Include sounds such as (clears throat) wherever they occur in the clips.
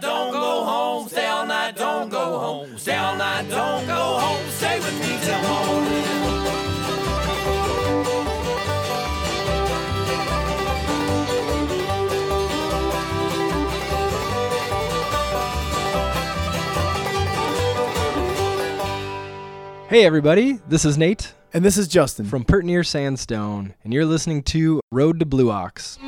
night, don't go home. Stay all night, don't go home. Stay all night, don't go home. Stay with me till morning. Hey, everybody, this is Nate And this is Justin. from Pert Near Sandstone, and you're listening to Road to Blue Ox.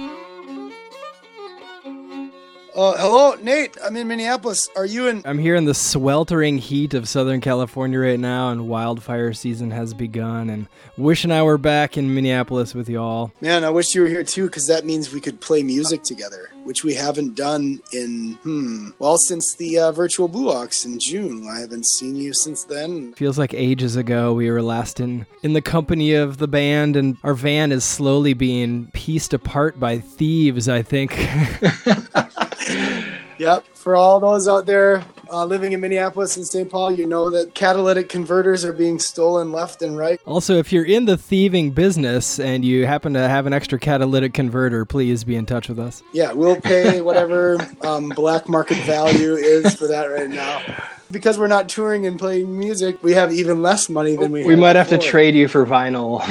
Uh, hello, Nate. I'm in Minneapolis. Are you in? I'm here in the sweltering heat of Southern California right now, and wildfire season has begun. And wishing I were back in Minneapolis with y'all. Man, I wish you were here too, because that means we could play music together, which we haven't done in hmm, well, since the uh, virtual Blue Ox in June. I haven't seen you since then. Feels like ages ago we were last in in the company of the band, and our van is slowly being pieced apart by thieves. I think. (laughs) (laughs) Yep. For all those out there uh, living in Minneapolis and St. Paul, you know that catalytic converters are being stolen left and right. Also, if you're in the thieving business and you happen to have an extra catalytic converter, please be in touch with us. Yeah, we'll pay whatever (laughs) um, black market value is for that right now. Because we're not touring and playing music, we have even less money than we. We had might have to trade you for vinyl.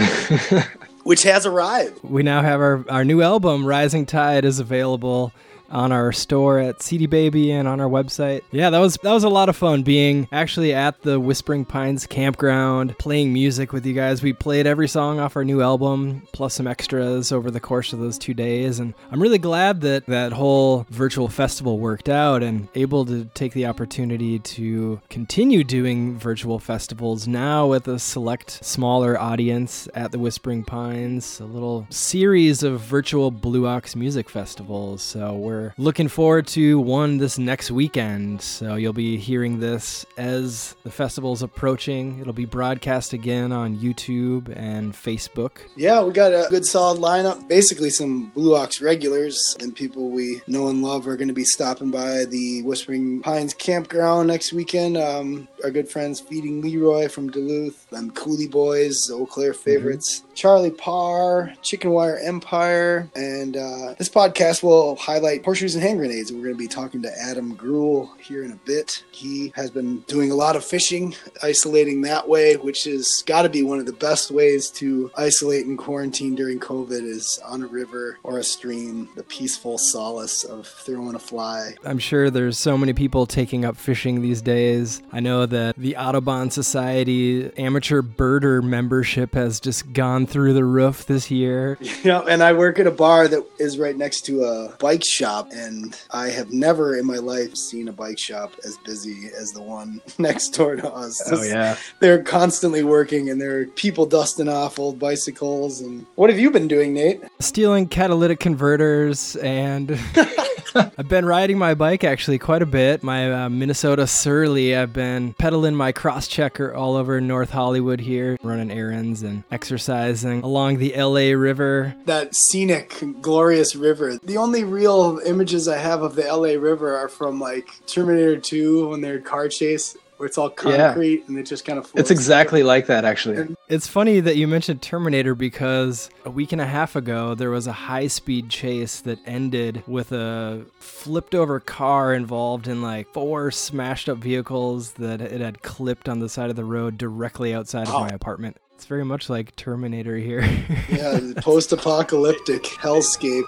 (laughs) Which has arrived. we now have our, our new album, Rising Tide, is available on our store at CD Baby and on our website. Yeah, that was that was a lot of fun being actually at the Whispering Pines campground, playing music with you guys. We played every song off our new album, plus some extras over the course of those two days. And I'm really glad that that whole virtual festival worked out and able to take the opportunity to continue doing virtual festivals now with a select smaller audience at the Whispering Pines, a little series of virtual Blue Ox music festivals. So we're looking forward to one this next weekend. So you'll be hearing this as the festival's approaching. It'll be broadcast again on YouTube and Facebook. Yeah, we got a good solid lineup. Basically, some Blue Ox regulars and people we know and love are going to be stopping by the Whispering Pines campground next weekend. Um, our good friends Feeding Leroy from Duluth, them Coulee Boys, Eau Claire favorites, Charlie Parr, Chicken Wire Empire, and uh, this podcast will highlight horseshoes and hand grenades. We're going to be talking to Adam Greuel here in a bit. He has been doing a lot of fishing, isolating that way, which has got to be one of the best ways to isolate and quarantine during COVID is on a river or a stream, the peaceful solace of throwing a fly. I'm sure there's so many people taking up fishing these days. I know that the Audubon Society amateur birder membership has just gone through the roof this year. (laughs) Yeah, and I work at a bar that is right next to a bike shop, and I have never in my life seen a bike shop as busy as the one (laughs) next door to us. Oh yeah, they're constantly working, and there are people dusting off old bicycles. And what have you been doing, Nate? Stealing catalytic converters and (laughs) I've been riding my bike actually quite a bit. My uh, Minnesota Surly. I've been pedaling my cross checker all over North Hollywood here, running errands and exercising along the LA River. That scenic, glorious river. The only real images I have of the LA River are from like Terminator 2 when they're car chase, where it's all Yeah. concrete and it just kind of. It's exactly like that, actually. It's funny that you mentioned Terminator because a week and a half ago there was a high speed chase that ended with a flipped over car involved in like four smashed up vehicles that it had clipped on the side of the road directly outside of my apartment. It's very much like Terminator here. Yeah, (laughs) post-apocalyptic hellscape.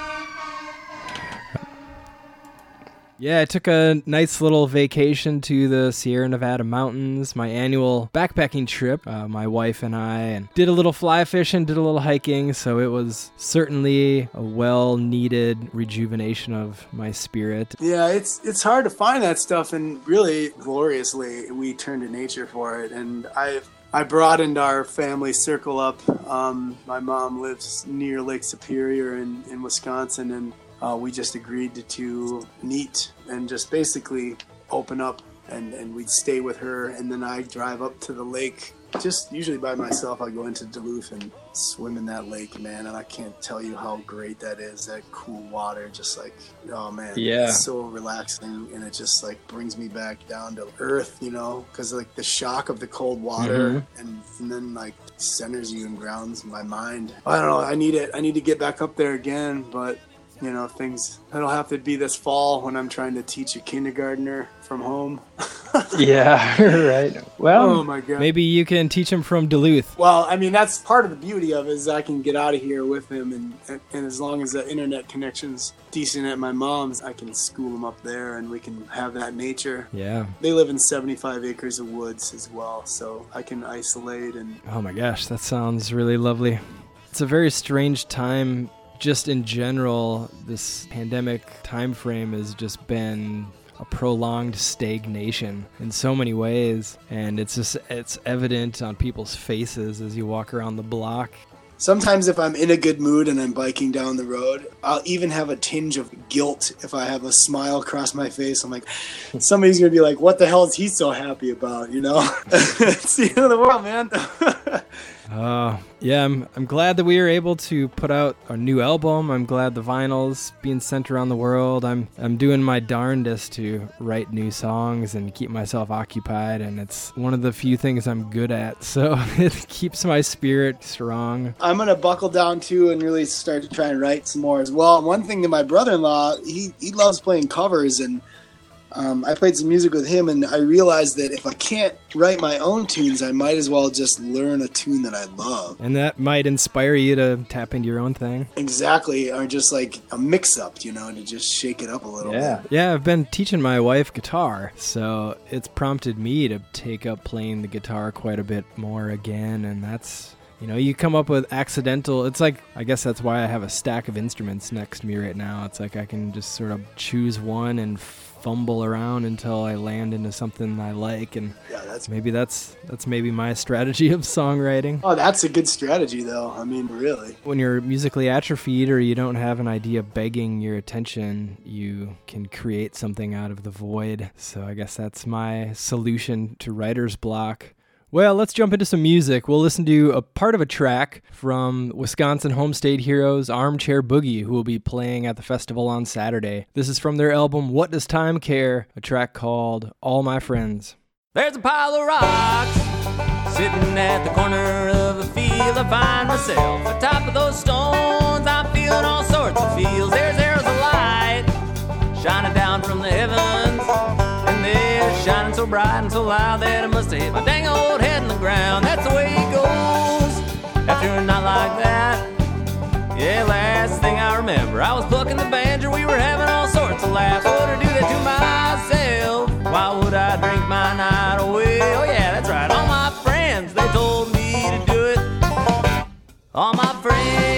(laughs) Yeah, I took a nice little vacation to the Sierra Nevada mountains, my annual backpacking trip. Uh, my wife and I and did a little fly fishing, did a little hiking, so it was certainly a well-needed rejuvenation of my spirit. Yeah, it's it's hard to find that stuff, and really gloriously, we turned to nature for it. And I I broadened our family circle up. Um, my mom lives near Lake Superior in, in Wisconsin, and uh, we just agreed to, to meet and just basically open up, and and we'd stay with her, and then I drive up to the lake. Just usually by myself, I go into Duluth and swim in that lake, man. And I can't tell you how great that is. That cool water, just like, oh man, Yeah. it's so relaxing, and it just like brings me back down to earth, you know, because like the shock of the cold water, and, and then like centers you and grounds my mind. I don't know. I need it. I need to get back up there again, but you know, things that'll have to be this fall when I'm trying to teach a kindergartner from home. (laughs) yeah, (laughs) right. Well, oh my god. Maybe you can teach him from Duluth. Well, I mean, that's part of the beauty of it is I can get out of here with him, and and as long as the internet connection's decent at my mom's, I can school him up there, and we can have that nature. Yeah. They live in 75 acres of woods as well, so I can isolate and. Oh my gosh, that sounds really lovely. It's a very strange time just in general, this pandemic time frame has just been a prolonged stagnation in so many ways and it's just it's evident on people's faces as you walk around the block Sometimes, if I'm in a good mood and I'm biking down the road, I'll even have a tinge of guilt if I have a smile across my face. I'm like, somebody's gonna be like, "What the hell is he so happy about?" You know, (laughs) it's the end of the world, man. (laughs) Uh, yeah, I'm, I'm glad that we were able to put out a new album. I'm glad the vinyl's being sent around the world. I'm I'm doing my darndest to write new songs and keep myself occupied, and it's one of the few things I'm good at. (laughs) So it keeps my spirit strong. I'm gonna buckle down too and really start to try and write some more as well. One thing that my brother-in-law, he he loves playing covers and um, I played some music with him, and I realized that if I can't write my own tunes, I might as well just learn a tune that I love. And that might inspire you to tap into your own thing. Exactly, or just like a mix up, you know, to just shake it up a little yeah. bit. Yeah, I've been teaching my wife guitar, so it's prompted me to take up playing the guitar quite a bit more again, and that's you know, you come up with accidental. It's like I guess that's why I have a stack of instruments next to me right now. It's like I can just sort of choose one and fumble around until I land into something I like, and Yeah, that's maybe that's that's maybe my (laughs) strategy of songwriting. oh, that's a good strategy, though. I mean, really. When you're musically atrophied or you don't have an idea begging your attention, you can create something out of the void. So I guess that's my solution to writer's block. Well, let's jump into some music. We'll listen to a part of a track from Wisconsin Homestate Heroes Armchair Boogie, who will be playing at the festival on Saturday. This is from their album What Does Time Care, a track called All My Friends. There's a pile of rocks sitting at the corner of a field. I find myself atop of those stones. I'm feeling all sorts of feels. There's arrows of light shining down from the heavens, shining so bright and so loud that it must have hit my dang old head in the ground. That's the way it goes after a night like that. Yeah, last thing I remember, I was plucking the banjo. We were having all sorts of laughs. Would do that to myself? Why would I drink my night away? Oh yeah, that's right. All my friends, they told me to do it. All my friends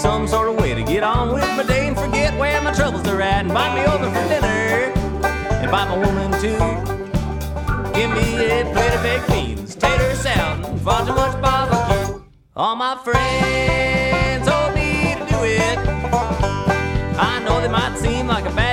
some sort of way to get on with my day and forget where my troubles are at. And invite me over for dinner. Invite my woman too. Give me a plate of baked beans, tater salad, and far too much barbecue. All my friends told me to do it. I know they might seem like a bad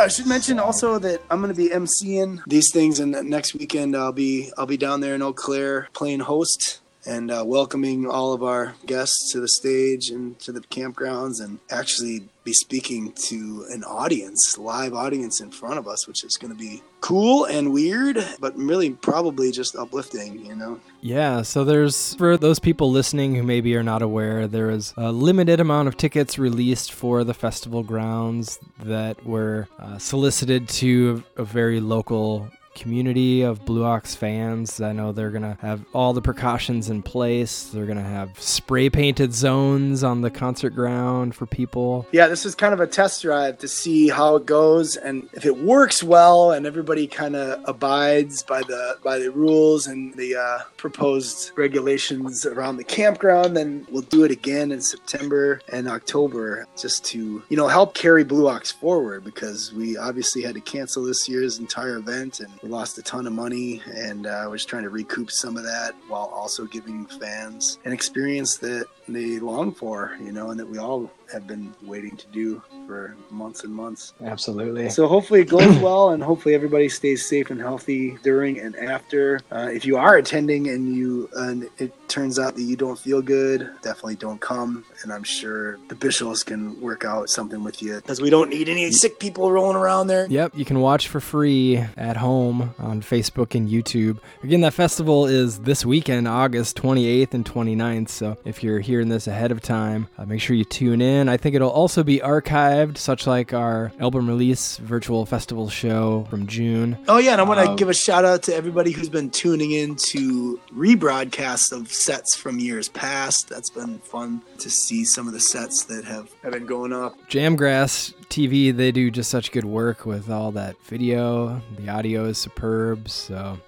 Yeah, I should mention also that I'm going to be emceeing these things, and next weekend I'll be I'll be down there in Eau Claire playing host and uh, welcoming all of our guests to the stage and to the campgrounds, and actually be speaking to an audience, live audience in front of us, which is going to be cool and weird, but really probably just uplifting, you know. Yeah, so there's, for those people listening who maybe are not aware, there is a limited amount of tickets released for the festival grounds that were uh, solicited to a very local community of Blue Ox fans. I know they're going to have all the precautions in place. They're going to have spray painted zones on the concert ground for people. Yeah, this is kind of a test drive to see how it goes and if it works well and everybody kind of abides by the by the rules and the uh, proposed regulations around the campground, then we'll do it again in September and October just to, you know, help carry Blue Ox forward because we obviously had to cancel this year's entire event and lost a ton of money and uh, we're just trying to recoup some of that while also giving fans an experience that they long for, you know, and that we all have been waiting to do for months and months. Absolutely. So hopefully it goes (clears throat) well, and hopefully everybody stays safe and healthy during and after. Uh, if you are attending and you and it turns out that you don't feel good, definitely don't come. And I'm sure the Bishops can work out something with you because we don't need any sick people rolling around there. Yep, you can watch for free at home on Facebook and YouTube. Again, that festival is this weekend, August 28th and 29th. So if you're hearing this ahead of time, uh, make sure you tune in. I think it'll also be archived, such like our album release virtual festival show from June. Oh yeah, and I want to Um, give a shout out to everybody who's been tuning in to rebroadcasts of sets from years past. That's been fun to see some of the sets that have, have been going up. Jamgrass TV, they do just such good work with all that video. The audio is superb, so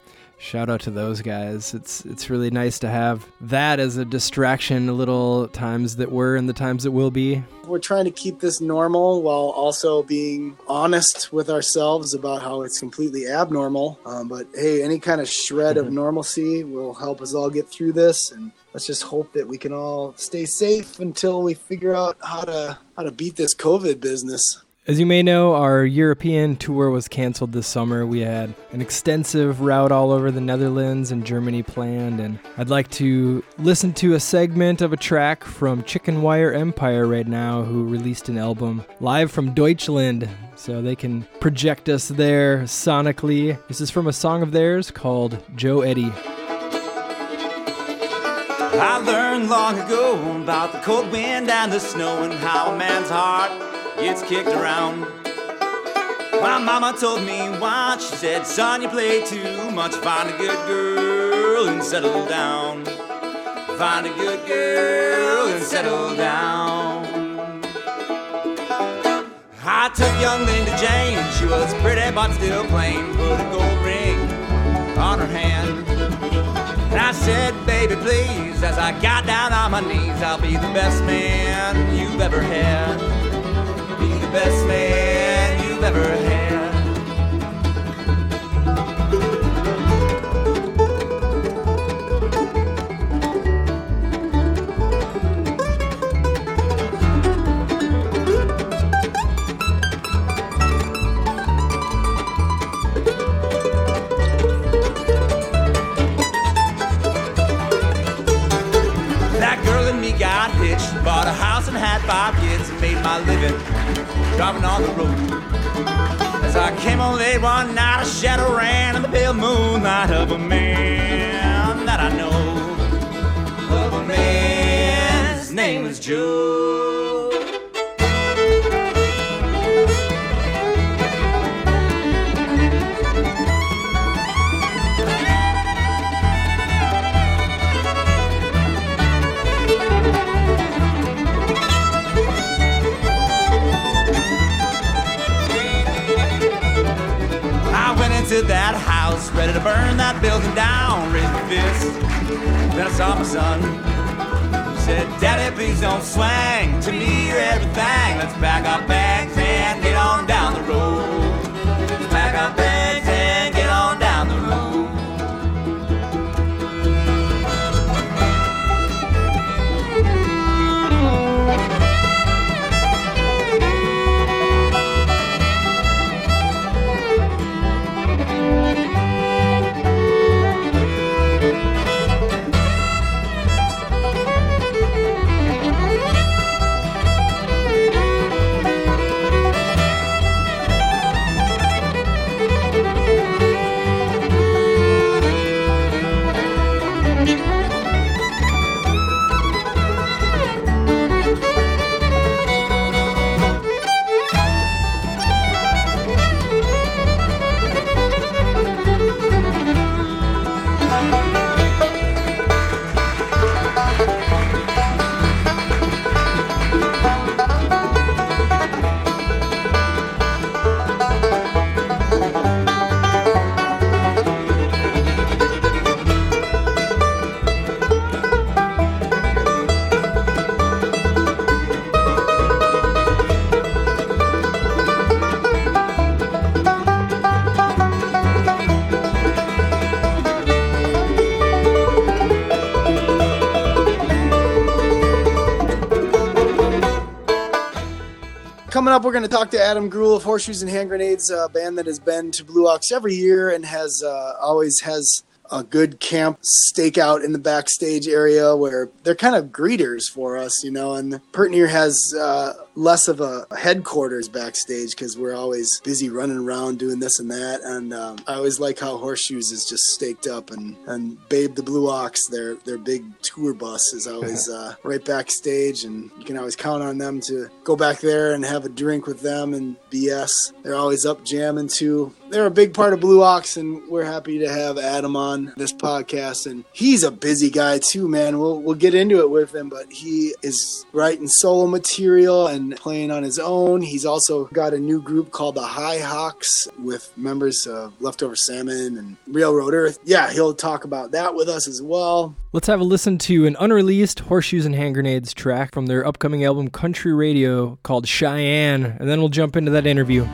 shout out to those guys. It's it's really nice to have that as a distraction, the little times that were and the times that will be. We're trying to keep this normal while also being honest with ourselves about how it's completely abnormal. Um, but hey, any kind of shred of (laughs) normalcy will help us all get through this, and let's just hope that we can all stay safe until we figure out how to how to beat this COVID business. As you may know, our European tour was canceled this summer. We had an extensive route all over the Netherlands and Germany planned, and I'd like to listen to a segment of a track from Chicken Wire Empire right now, who released an album live from Deutschland, so they can project us there sonically. This is from a song of theirs called Joe Eddie. I learned long ago about the cold wind and the snow and how a man's heart gets kicked around. My mama told me once, she said, son, you play too much. Find a good girl and settle down. Find a good girl and settle down. I took young Linda Jane, she was pretty but still plain. Put a gold ring on her hand. And I said, baby, please, as I got down on my knees, I'll be the best man you've ever had. Be the best man driving on the road. As I came home late one night, a shadow ran in the pale moonlight of a man that I know. Of a man, his name was Joe. Ready to burn that building down, raised my fist. Then I saw my son. He said, Daddy, please don't swing. To me, you're everything. Let's pack our bags Coming up, we're going to talk to Adam Greuel of Horseshoes and Hand Grenades, a band that has been to Blue Ox every year and has uh, always has a good camp stakeout in the backstage area where they're kind of greeters for us, you know. And Pert Near has uh, less of a headquarters backstage because we're always busy running around doing this and that. And um, I always like how Horseshoes is just staked up and and Babe the Blue Ox, their their big tour bus is always (laughs) uh, right backstage, and you can always count on them to go back there and have a drink with them and BS. They're always up jamming too. They're a big part of Blue Ox, and we're happy to have Adam on this podcast. And he's a busy guy too, man. We'll we'll get into it with him, but he is writing solo material and playing on his own. He's also got a new group called the High Hawks with members of Leftover Salmon and Railroad Earth. Yeah, he'll talk about that with us as well. Let's have a listen to an unreleased Horseshoes and Hand Grenades track from their upcoming album Country Radio called Cheyenne, and then we'll jump into that interview.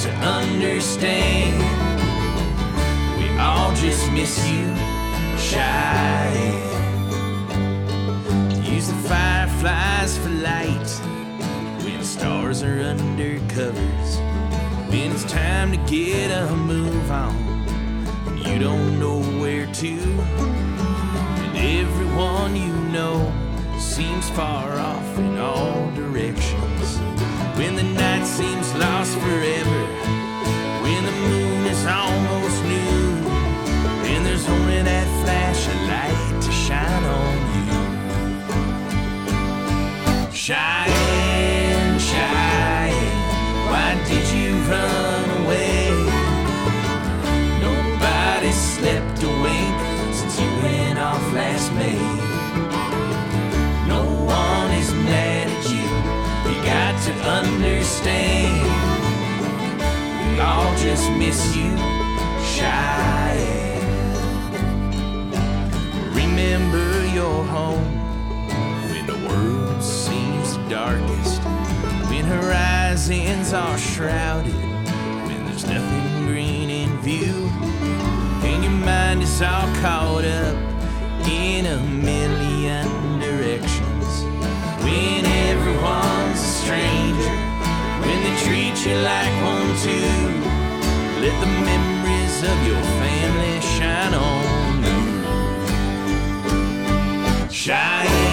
To understand. We all just miss you, Cheyenne. Use the fireflies for light when stars are under covers. When it's time to get a move on, you don't know where to. And everyone you know seems far off in all directions. When the night seems lost forever, when the moon is almost new, and there's only that flash of light to shine on you. Cheyenne, understand. All just miss you, Cheyenne. Remember your home when the world seems darkest, when horizons are shrouded, when there's nothing green in view, and your mind is all caught up in a million directions. When everyone's stranger, when they treat you like one too, let the memories of your family shine on you. Cheyenne,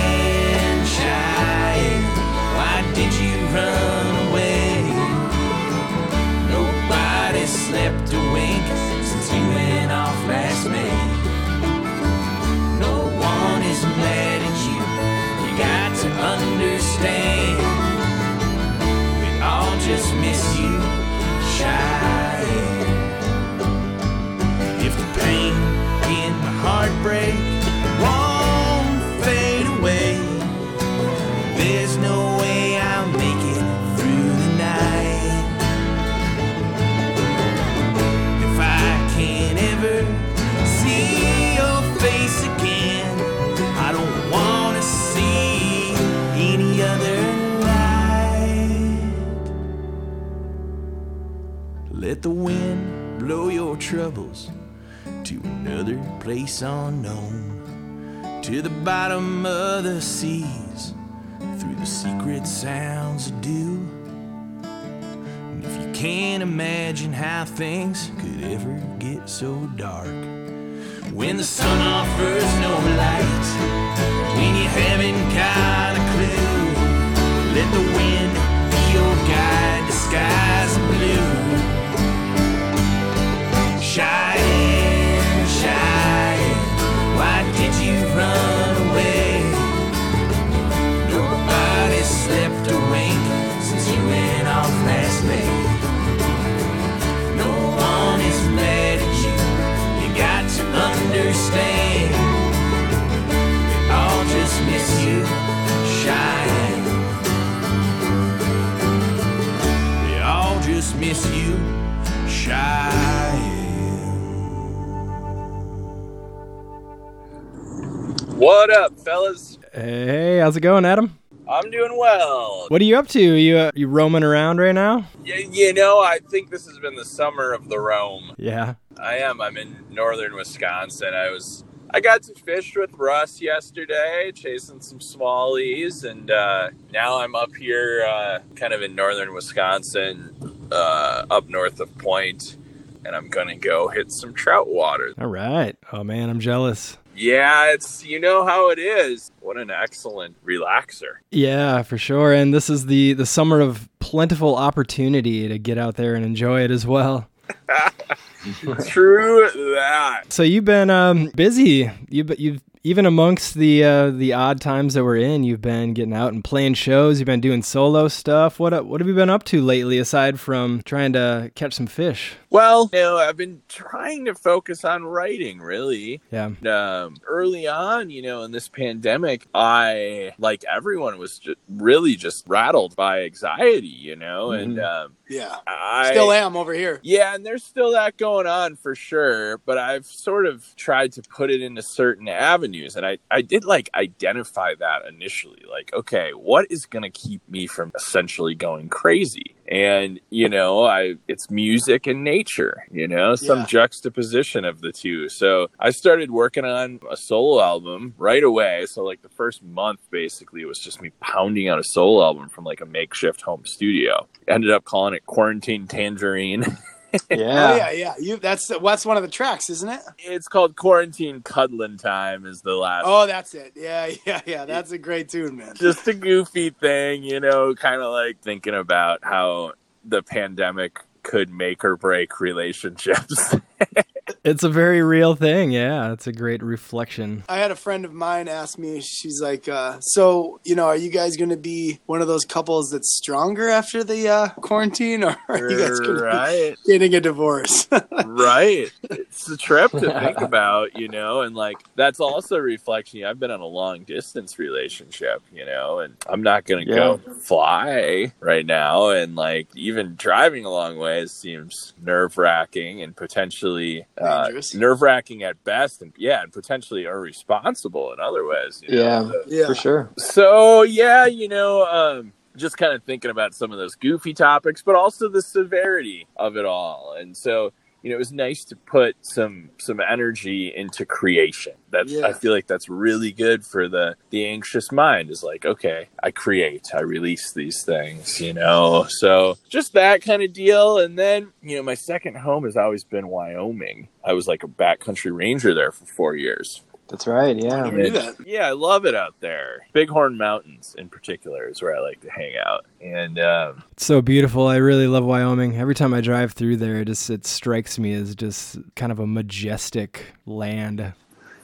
Let the wind blow your troubles to another place unknown, to the bottom of the seas, through the secret sounds of dew. And if you can't imagine how things could ever get so dark, when the sun offers no light, when you haven't got a clue, let the wind be your guide, the skies miss you, Cheyenne. What up, fellas? Hey, how's it going, Adam? I'm doing well. What are you up to? You uh, you roaming around right now? Yeah, you know, I think this has been the summer of the roam. Yeah. I am. I'm in northern Wisconsin. I was. I got to fish with Russ yesterday, chasing some smallies, and uh, now I'm up here, uh, kind of in northern Wisconsin, uh, up north of Point, and I'm gonna go hit some trout water. All right. Oh man, I'm jealous. Yeah, it's you know how it is. What an excellent relaxer. Yeah, for sure. And this is the the summer of plentiful opportunity to get out there and enjoy it as well. (laughs) (laughs) True that. So you've been um, busy. You've you've even amongst the uh, the odd times that we're in, you've been getting out and playing shows. You've been doing solo stuff. What what have you been up to lately aside from trying to catch some fish? Well, you know, I've been trying to focus on writing, really. Yeah. Um, early on, you know, in this pandemic, I, like everyone, was just really just rattled by anxiety, you know, and um, Yeah. I Still am over here. Yeah, and there's still that going on for sure, but I've sort of tried to put it into certain avenues and I I did like identify that initially. Like, okay, what is going to keep me from essentially going crazy? And, you know, I it's music and nature, you know, some Yeah. juxtaposition of the two. So, I started working on a solo album right away. So, like the first month basically it was just me pounding out a solo album from like a makeshift home studio. Ended up calling it Quarantine Tangerine. (laughs) Yeah. Oh yeah, yeah. You that's that's one of the tracks, isn't it? it's called Quarantine Cuddlin' Time is the last. Oh, that's it. Yeah, (laughs) yeah, yeah. That's a great tune, man. Just a goofy thing, you know, kind of like thinking about how the pandemic could make or break relationships. (laughs) It's a very real thing. Yeah, it's a great reflection. I had a friend of mine ask me, she's like, uh, so, you know, are you guys going to be one of those couples that's stronger after the uh, quarantine or are you guys going to right. be getting a divorce? (laughs) right. It's a trip to think about, you know, and like that's also a reflection. I've been in a long distance relationship, you know, and I'm not going to go fly right now. And like even driving a long ways seems nerve wracking and potentially uh, Dangerous. nerve wracking at best. And yeah, and potentially irresponsible in other ways. you know? Yeah, yeah. for sure. So yeah, you know, um, just kind of thinking about some of those goofy topics, but also the severity of it all. And so, you know, it was nice to put some some energy into creation. That's Yeah. I feel like that's really good for the the anxious mind. Is like, okay, I create, I release these things, you know. So just that kind of deal. And then, you know, my second home has always been Wyoming. I was like a backcountry ranger there for four years. That's right. Yeah. Never knew that. Yeah, I love it out there. Bighorn Mountains, in particular, is where I like to hang out. And um, It's so beautiful. I really love Wyoming. Every time I drive through there, it just it strikes me as just kind of a majestic land.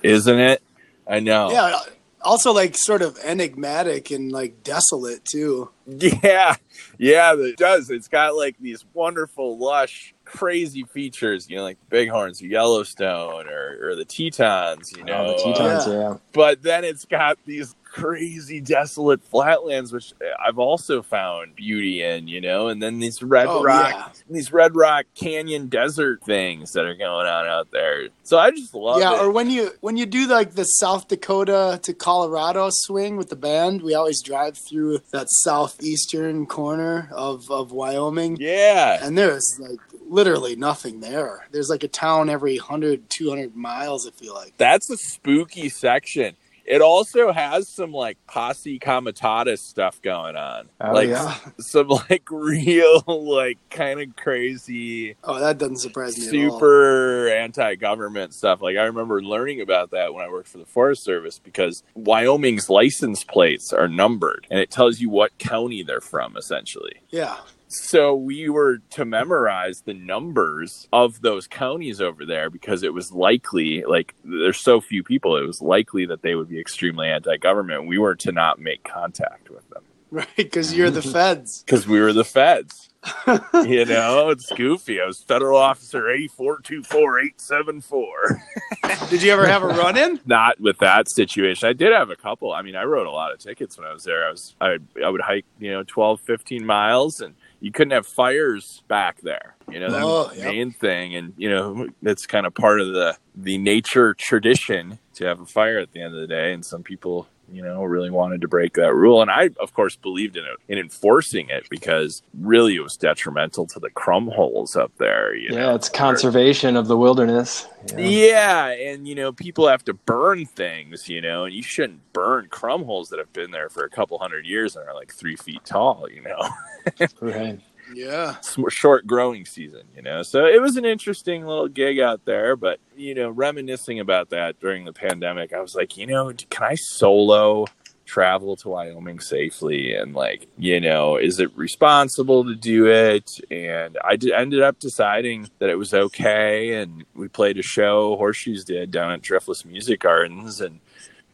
isn't it? I know. Yeah. Also, like, sort of enigmatic and, like, desolate, too. (laughs) Yeah, yeah, it does. It's got like these wonderful, lush, crazy features. You know, like Bighorns, or Yellowstone, or, or the Tetons. You know, Oh, the uh, Tetons, Yeah. yeah. but then it's got these crazy desolate flatlands which i've also found beauty in you know and then these red Oh, rock yeah. these red rock canyon desert things that are going on out there so i just love yeah, it or when you when you do like the South Dakota to Colorado swing with the band, we always drive through that southeastern corner of of Wyoming. yeah and there's like literally nothing there there's like a town every 100 200 miles i feel like that's a spooky section it also has some like posse comitatus stuff going on Oh, like yeah. some like (laughs) real like kind of crazy oh that doesn't surprise me super anti-government stuff. Like I remember learning about that when I worked for the Forest Service because Wyoming's license plates are numbered and it tells you what county they're from essentially. yeah So we were to memorize the numbers of those counties over there because it was likely like there's so few people it was likely that they would be extremely anti-government. We were to not make contact with them right because you're the feds (laughs) because we were the feds. (laughs) you know, it's goofy. I was federal officer A four two four eight seven four. (laughs) did you ever have a run-in Not with that situation. I did have a couple. I mean, I wrote a lot of tickets when I was there. I was I I would hike, you know, 12, 15 miles and you couldn't have fires back there. You know, that Oh, was the yep. main thing. And, you know, that's kind of part of the the nature tradition to have a fire at the end of the day. And some people you know, really wanted to break that rule. And I, of course, believed in it, in enforcing it because really it was detrimental to the krummholz up there. yeah, know? it's conservation of the wilderness. Yeah. yeah. And, you know, people have to burn things, you know, and you shouldn't burn krummholz that have been there for a couple hundred years and are like three feet tall, you know. (laughs) right. Yeah. Short growing season, you know. So it was an interesting little gig out there, but you know, reminiscing about that during the pandemic, I was like, you know, can I solo travel to Wyoming safely and like, you know, is it responsible to do it? And I d- ended up deciding that it was okay and we played a show Horseshoes did down at Driftless Music Gardens and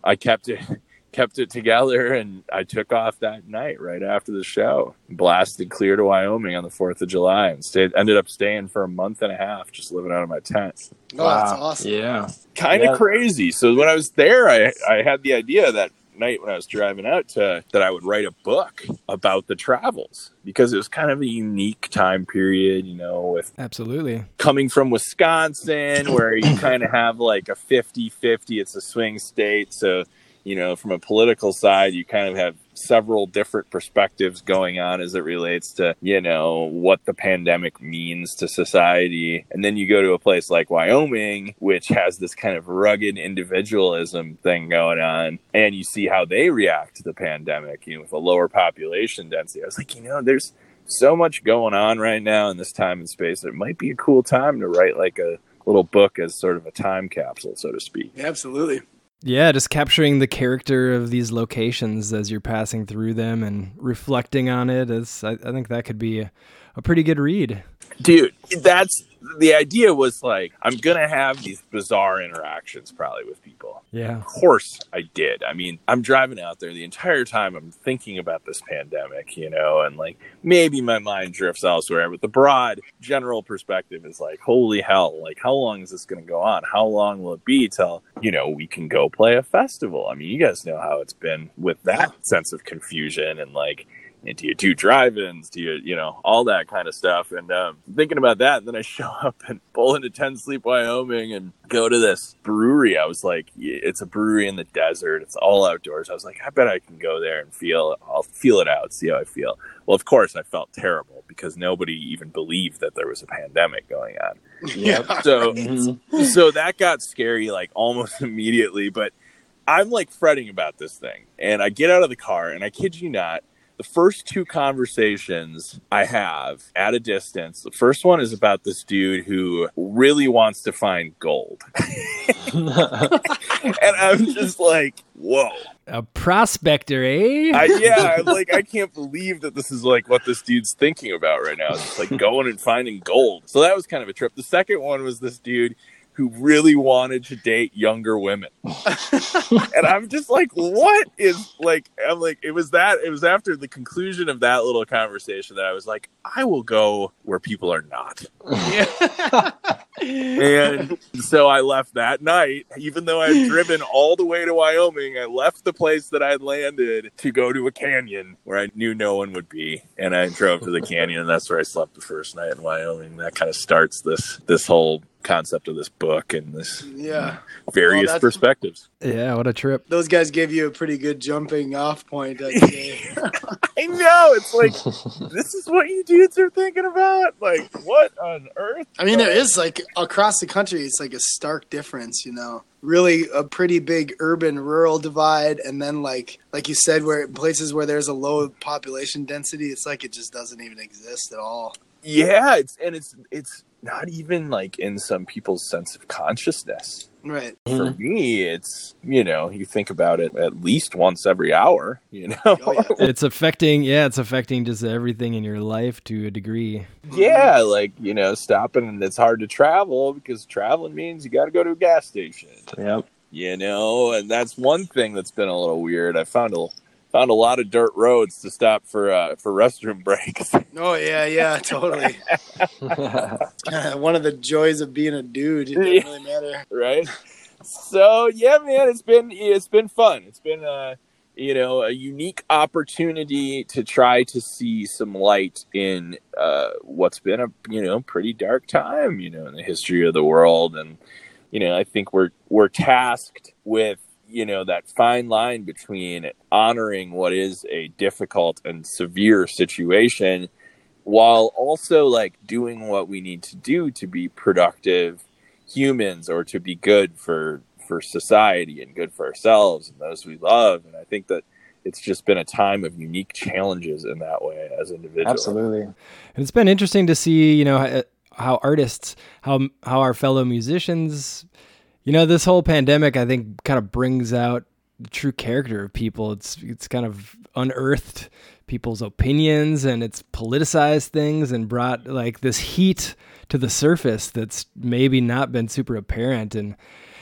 I kept it kept it together and I took off that night right after the show. Blasted clear to Wyoming on the 4th of July and stayed ended up staying for a month and a half just living out of my tent. Oh, wow. that's awesome. Yeah. Kind of yeah. crazy. So when I was there I I had the idea that night when I was driving out to that I would write a book about the travels because it was kind of a unique time period, you know, with Absolutely. coming from Wisconsin where you (coughs) kind of have like a 50-50 it's a swing state so you know, from a political side, you kind of have several different perspectives going on as it relates to, you know, what the pandemic means to society. And then you go to a place like Wyoming, which has this kind of rugged individualism thing going on, and you see how they react to the pandemic, you know, with a lower population density. I was like, you know, there's so much going on right now in this time and space. It might be a cool time to write like a little book as sort of a time capsule, so to speak. Absolutely. Yeah, just capturing the character of these locations as you're passing through them and reflecting on it is I, I think that could be a, a pretty good read. Dude, that's the idea was like I'm gonna have these bizarre interactions probably with people. Yeah. Of course I did. I mean, I'm driving out there the entire time I'm thinking about this pandemic, you know, and like maybe my mind drifts elsewhere, but the broad general perspective is like, holy hell, like how long is this gonna go on? How long will it be till, you know, we can go play a festival? I mean, you guys know how it's been with that sense of confusion and like do you do drive-ins? Do you, you know, all that kind of stuff? And um, thinking about that, and then I (laughs) show up and pull into Ten Sleep, Wyoming, and go to this brewery. I was like, it's a brewery in the desert. It's all outdoors. I was like, I bet I can go there and feel. I'll feel it out, see how I feel. Well, of course, I felt terrible because nobody even believed that there was a pandemic going on. (laughs) Yeah. So, (laughs) so that got scary like almost immediately. But I'm like fretting about this thing, and I get out of the car, and I kid you not the first two conversations I have at a distance, the first one is about this dude who really wants to find gold. (laughs) and I'm just like, whoa. A prospector, eh? I, yeah, I'm like I can't believe that this is like what this dude's thinking about right now. It's like (laughs) going and finding gold. So that was kind of a trip. The second one was this dude who really wanted to date younger women. (laughs) and I'm just like, what is like, I'm like, it was that, it was after the conclusion of that little conversation that I was like, I will go where people are not. (laughs) and so I left that night, even though I had driven all the way to Wyoming, I left the place that I had landed to go to a canyon where I knew no one would be. And I drove to the canyon and that's where I slept the first night in Wyoming. That kind of starts this, this whole concept of this book and this yeah various well, perspectives. Yeah, what a trip! Those guys gave you a pretty good jumping off point. I'd. (laughs) I know it's like (laughs) this is what you dudes are thinking about. Like what on earth? I mean, there is like across the country, it's like a stark difference. You know, really a pretty big urban rural divide, and then like like you said, where places where there's a low population density, it's like it just doesn't even exist at all. Yeah, it's and it's it's not even like in some people's sense of consciousness. Right. For mm-hmm. me, it's you know you think about it at least once every hour. You know, oh, yeah. (laughs) it's affecting. Yeah, it's affecting just everything in your life to a degree. Yeah, like you know, stopping and it's hard to travel because traveling means you got to go to a gas station. Yep. You know, and that's one thing that's been a little weird. I found a found a lot of dirt roads to stop for uh, for restroom (laughs) breaks. Oh yeah, yeah, (laughs) totally. (laughs) One of the joys of being a dude. It doesn't yeah. really matter, right? So yeah, man, it's been it's been fun. It's been uh you know a unique opportunity to try to see some light in uh, what's been a you know pretty dark time you know in the history of the world and you know I think we're we're tasked with you know that fine line between honoring what is a difficult and severe situation while also like doing what we need to do to be productive humans or to be good for for society and good for ourselves and those we love and i think that it's just been a time of unique challenges in that way as individuals Absolutely. And it's been interesting to see, you know, how artists, how how our fellow musicians, you know, this whole pandemic, I think, kind of brings out the true character of people. It's it's kind of unearthed people's opinions and it's politicized things and brought like this heat to the surface that's maybe not been super apparent and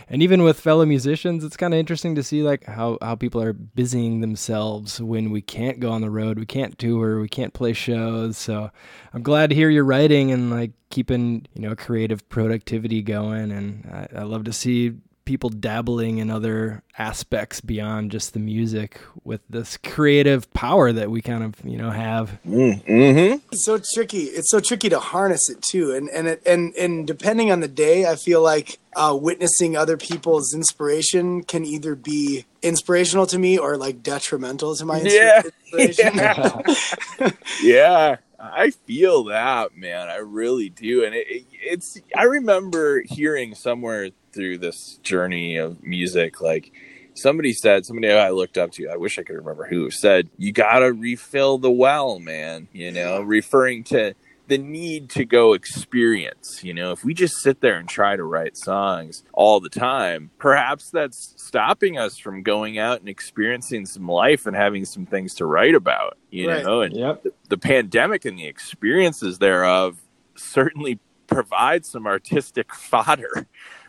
and even with fellow musicians it's kind of interesting to see like how, how people are busying themselves when we can't go on the road we can't tour we can't play shows. So i'm glad to hear you're writing and like keeping you know creative productivity going. And i, I love to see people dabbling in other aspects beyond just the music with this creative power that we kind of you know have mm-hmm. It's so tricky. It's so tricky to harness it too, and and it, and and depending on the day, I feel like uh, witnessing other people's inspiration can either be inspirational to me or like detrimental to my insp- Yeah. inspiration. (laughs) yeah i feel that man i really do and it, it, it's i remember hearing somewhere through this journey of music like somebody said somebody i looked up to i wish i could remember who said you gotta refill the well man you know referring to the need to go experience you know if we just sit there and try to write songs all the time perhaps that's stopping us from going out and experiencing some life and having some things to write about you Right. know and Yep. the pandemic and the experiences thereof certainly provide some artistic (laughs) fodder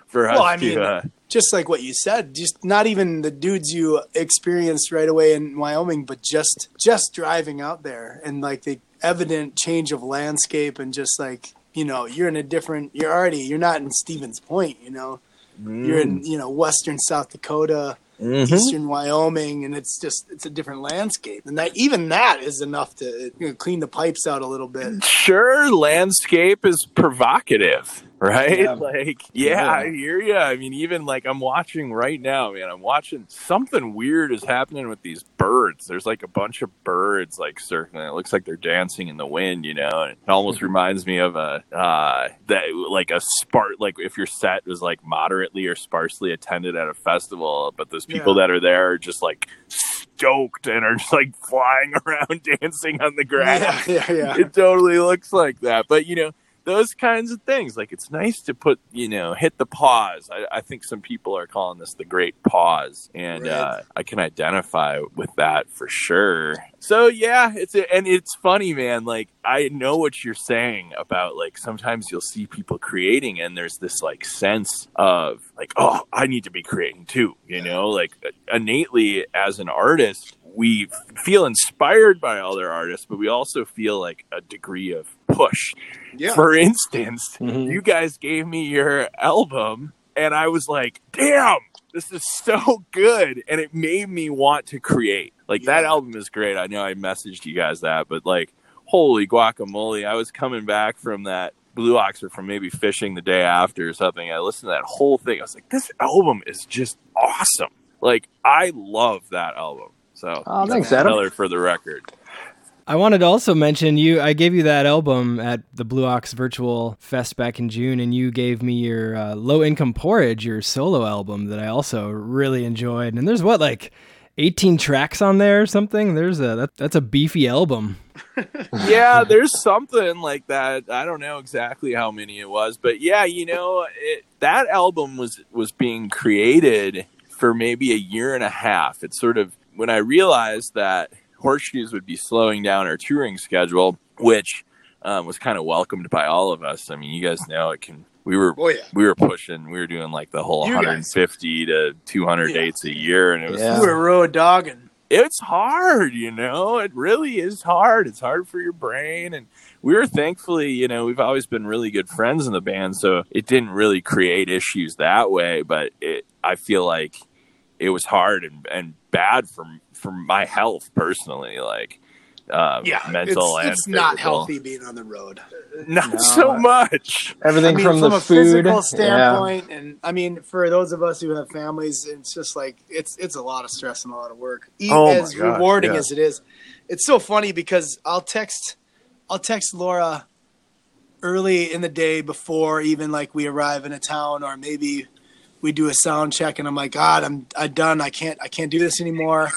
for us Well, I to mean, uh, just like what you said, just not even the dudes you experienced right away in Wyoming, but just just driving out there and like the evident change of landscape and just like you know you're in a different. You're already you're not in Stevens Point, you know. You're in you know western South Dakota, Mhm. eastern Wyoming, and it's just it's a different landscape, and that even that is enough to you know, clean the pipes out a little bit. sure landscape is provocative (laughs) right Yeah. like yeah, Yeah. i hear you i mean even like i'm watching right now man i'm watching something weird is happening with these birds there's like a bunch of birds like circling it looks like they're dancing in the wind you know and it almost (laughs) reminds me of a uh that like a spart like if your set was like moderately or sparsely attended at a festival but those people Yeah. that are there are just like stoked and are just like flying (laughs) around dancing on the grass Yeah, yeah, yeah. it totally looks like that. But you know, those kinds of things. Like it's nice to put, you know, hit the pause. I, I think some people are calling this the great pause, and Right. uh, I can identify with that for sure. So yeah, it's a, and it's funny, man. Like I know what you're saying about like sometimes you'll see people creating, and there's this like sense of like, oh, I need to be creating too. You know, like innately as an artist, we feel inspired by other artists, but we also feel like a degree of push. Yeah. For instance, Mhm. you guys gave me your album, and I was like, damn, this is so good. And it made me want to create. Like, that album is great. I know I messaged you guys that, but like, holy guacamole. I was coming back from that. Blue Ox or from maybe fishing the day after or something. I listened to that whole thing. I was like, this album is just awesome. Like, I love that album. So, Oh, thanks, that's Adam. another for the record. I wanted to also mention you. I gave you that album at the Blue Ox Virtual Fest back in June, and you gave me your uh, Low Income Porridge, your solo album that I also really enjoyed. And there's what like 18 tracks on there or something. There's a that, that's a beefy album. (laughs) yeah, there's something like that. I don't know exactly how many it was, but yeah, you know, it, that album was was being created for maybe a year and a half. It's sort of when I realized that Horseshoes would be slowing down our touring schedule, which um, was kind of welcomed by all of us. I mean, you guys know it can. We were Oh yeah. we were pushing. We were doing like the whole You guys. 150 to 200 Yeah. dates a year, and it was Yeah. You were road dogging. it's hard, you know. It really is hard. It's hard for your brain, and we were thankfully, you know, we've always been really good friends in the band, so it didn't really create issues that way. But it, I feel like it was hard and, and bad for for my health personally. Like uh, Yeah, mental it's, and it's not healthy being on the road. (laughs) Not No, so much. Everything I mean, from from, the a food. physical yeah. standpoint, and I mean, for those of us who have families, it's just like it's it's a lot of stress and a lot of work. Even Oh as gosh, rewarding yeah. as it is, it's so funny because I'll text, I'll text Laura early in the day before even like we arrive in a town, or maybe we do a sound check, and I'm like, God, I'm I'm done. I can't I can't do this anymore.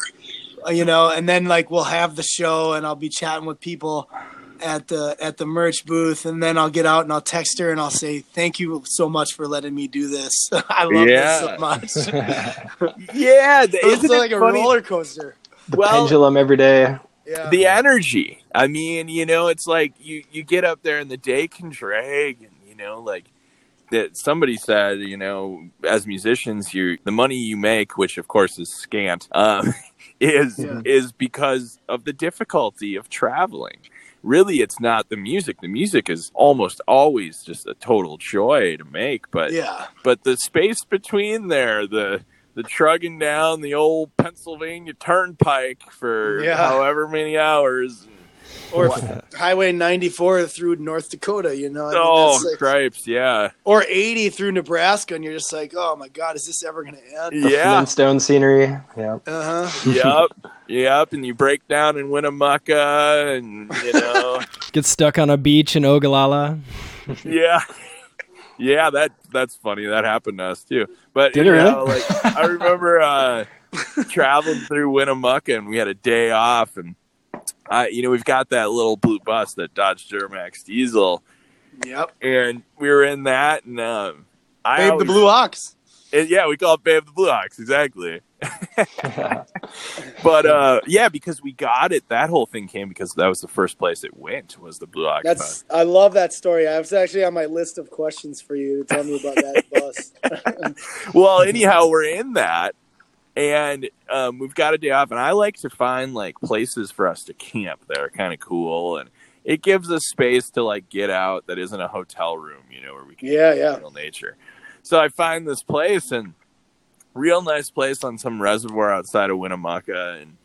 Uh, You know, and then like we'll have the show, and I'll be chatting with people at the at the merch booth, and then I'll get out and I'll text her and I'll say, "Thank you so much for letting me do this. (laughs) I love Yeah. this so much." (laughs) Yeah, it's isn't like it a roller coaster. the Well, pendulum every day. Yeah, the energy. I mean, you know, it's like you you get up there and the day can drag, and you know, like that. Somebody said, you know, as musicians, you the money you make, which of course is scant, um, (laughs) is Yeah. is because of the difficulty of traveling. Really, it's not the music. The music is almost always just a total joy to make, but yeah, but the space between there, the the trugging down the old Pennsylvania Turnpike for Yeah. however many hours. Or Highway 94 through North Dakota. You know, I mean, oh, that's like- cripes, yeah, or 80 through Nebraska, and you're just like, "Oh my God, is this ever going to end?" yeah, Flintstone scenery. Yeah. Uh huh. yep, yep. And you break down in Winnemucca, and you know, (laughs) Get stuck on a beach in Ogallala. (laughs) yeah, yeah. That that's funny. That happened to us too. But Did it you really? know, like I remember uh, (laughs) traveling through Winnemucca, and we had a day off, and I, you know, we've got that little blue bus, that Dodge Duramax diesel, Yep. and we were in that, and um, I Babe, always- the Blue Ox. and yeah, we call it Babe the Blue Ox, exactly. (laughs) But uh, yeah, because we got it, that whole thing came because that was the first place it went was the Blue Ox. bus. That's I love that story. I was actually on my list of questions for you to tell me about that (laughs) bus. (laughs) well, anyhow, we're in that, and um, we've got a day off, and I like to find like places for us to camp that are kind of cool, and it gives us space to like get out that isn't a hotel room, you know, where we can Yeah, yeah. real nature. So I find this place, and real nice place on some reservoir outside of Winnemucca, and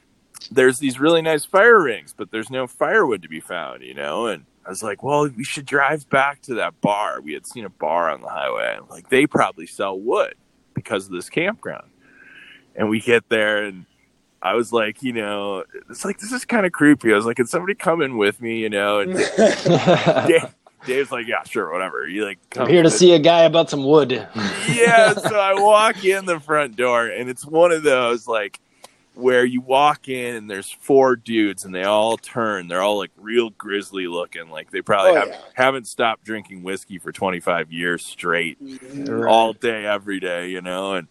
there's these really nice fire rings, but there's no firewood to be found, you know, and. I was like, well, we should drive back to that bar. We had seen a bar on the highway. Like, they probably sell wood because of this campground. And we get there, and I was like, you know, it's like, this is kind of creepy. I was like, can somebody come in with me, you know? And (laughs) Dave, Dave's like, yeah, sure, whatever. You like, I'm here to with- see a guy about some wood. (laughs) yeah, so I walk in the front door, and it's one of those like where you walk in and there's four dudes, and they all turn. They're all like real grizzly looking, like they probably Oh, have, yeah. haven't stopped drinking whiskey for 25 years straight, Right. all day, every day, you know. And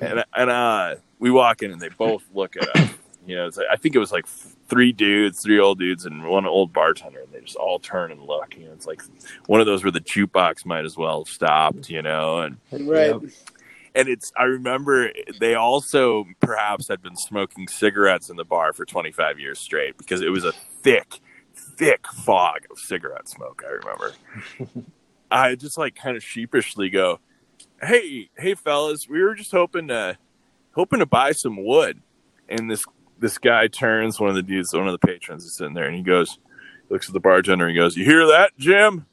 and and uh, we walk in, and they both look at us. You know, it's like, I think it was like three dudes, three old dudes, and one old bartender, and they just all turn and look. You know, it's like one of those where the jukebox might as well have stopped. You know, and right. Yep. and it's I remember they also perhaps had been smoking cigarettes in the bar for 25 years straight because it was a thick thick fog of cigarette smoke I remember (laughs) I just like kind of sheepishly go hey hey fellas. We were just hoping to hoping to buy some wood. And this this guy turns one of the dudes one of the patrons is sitting there and he goes looks at the bartender and he goes you hear that Jim?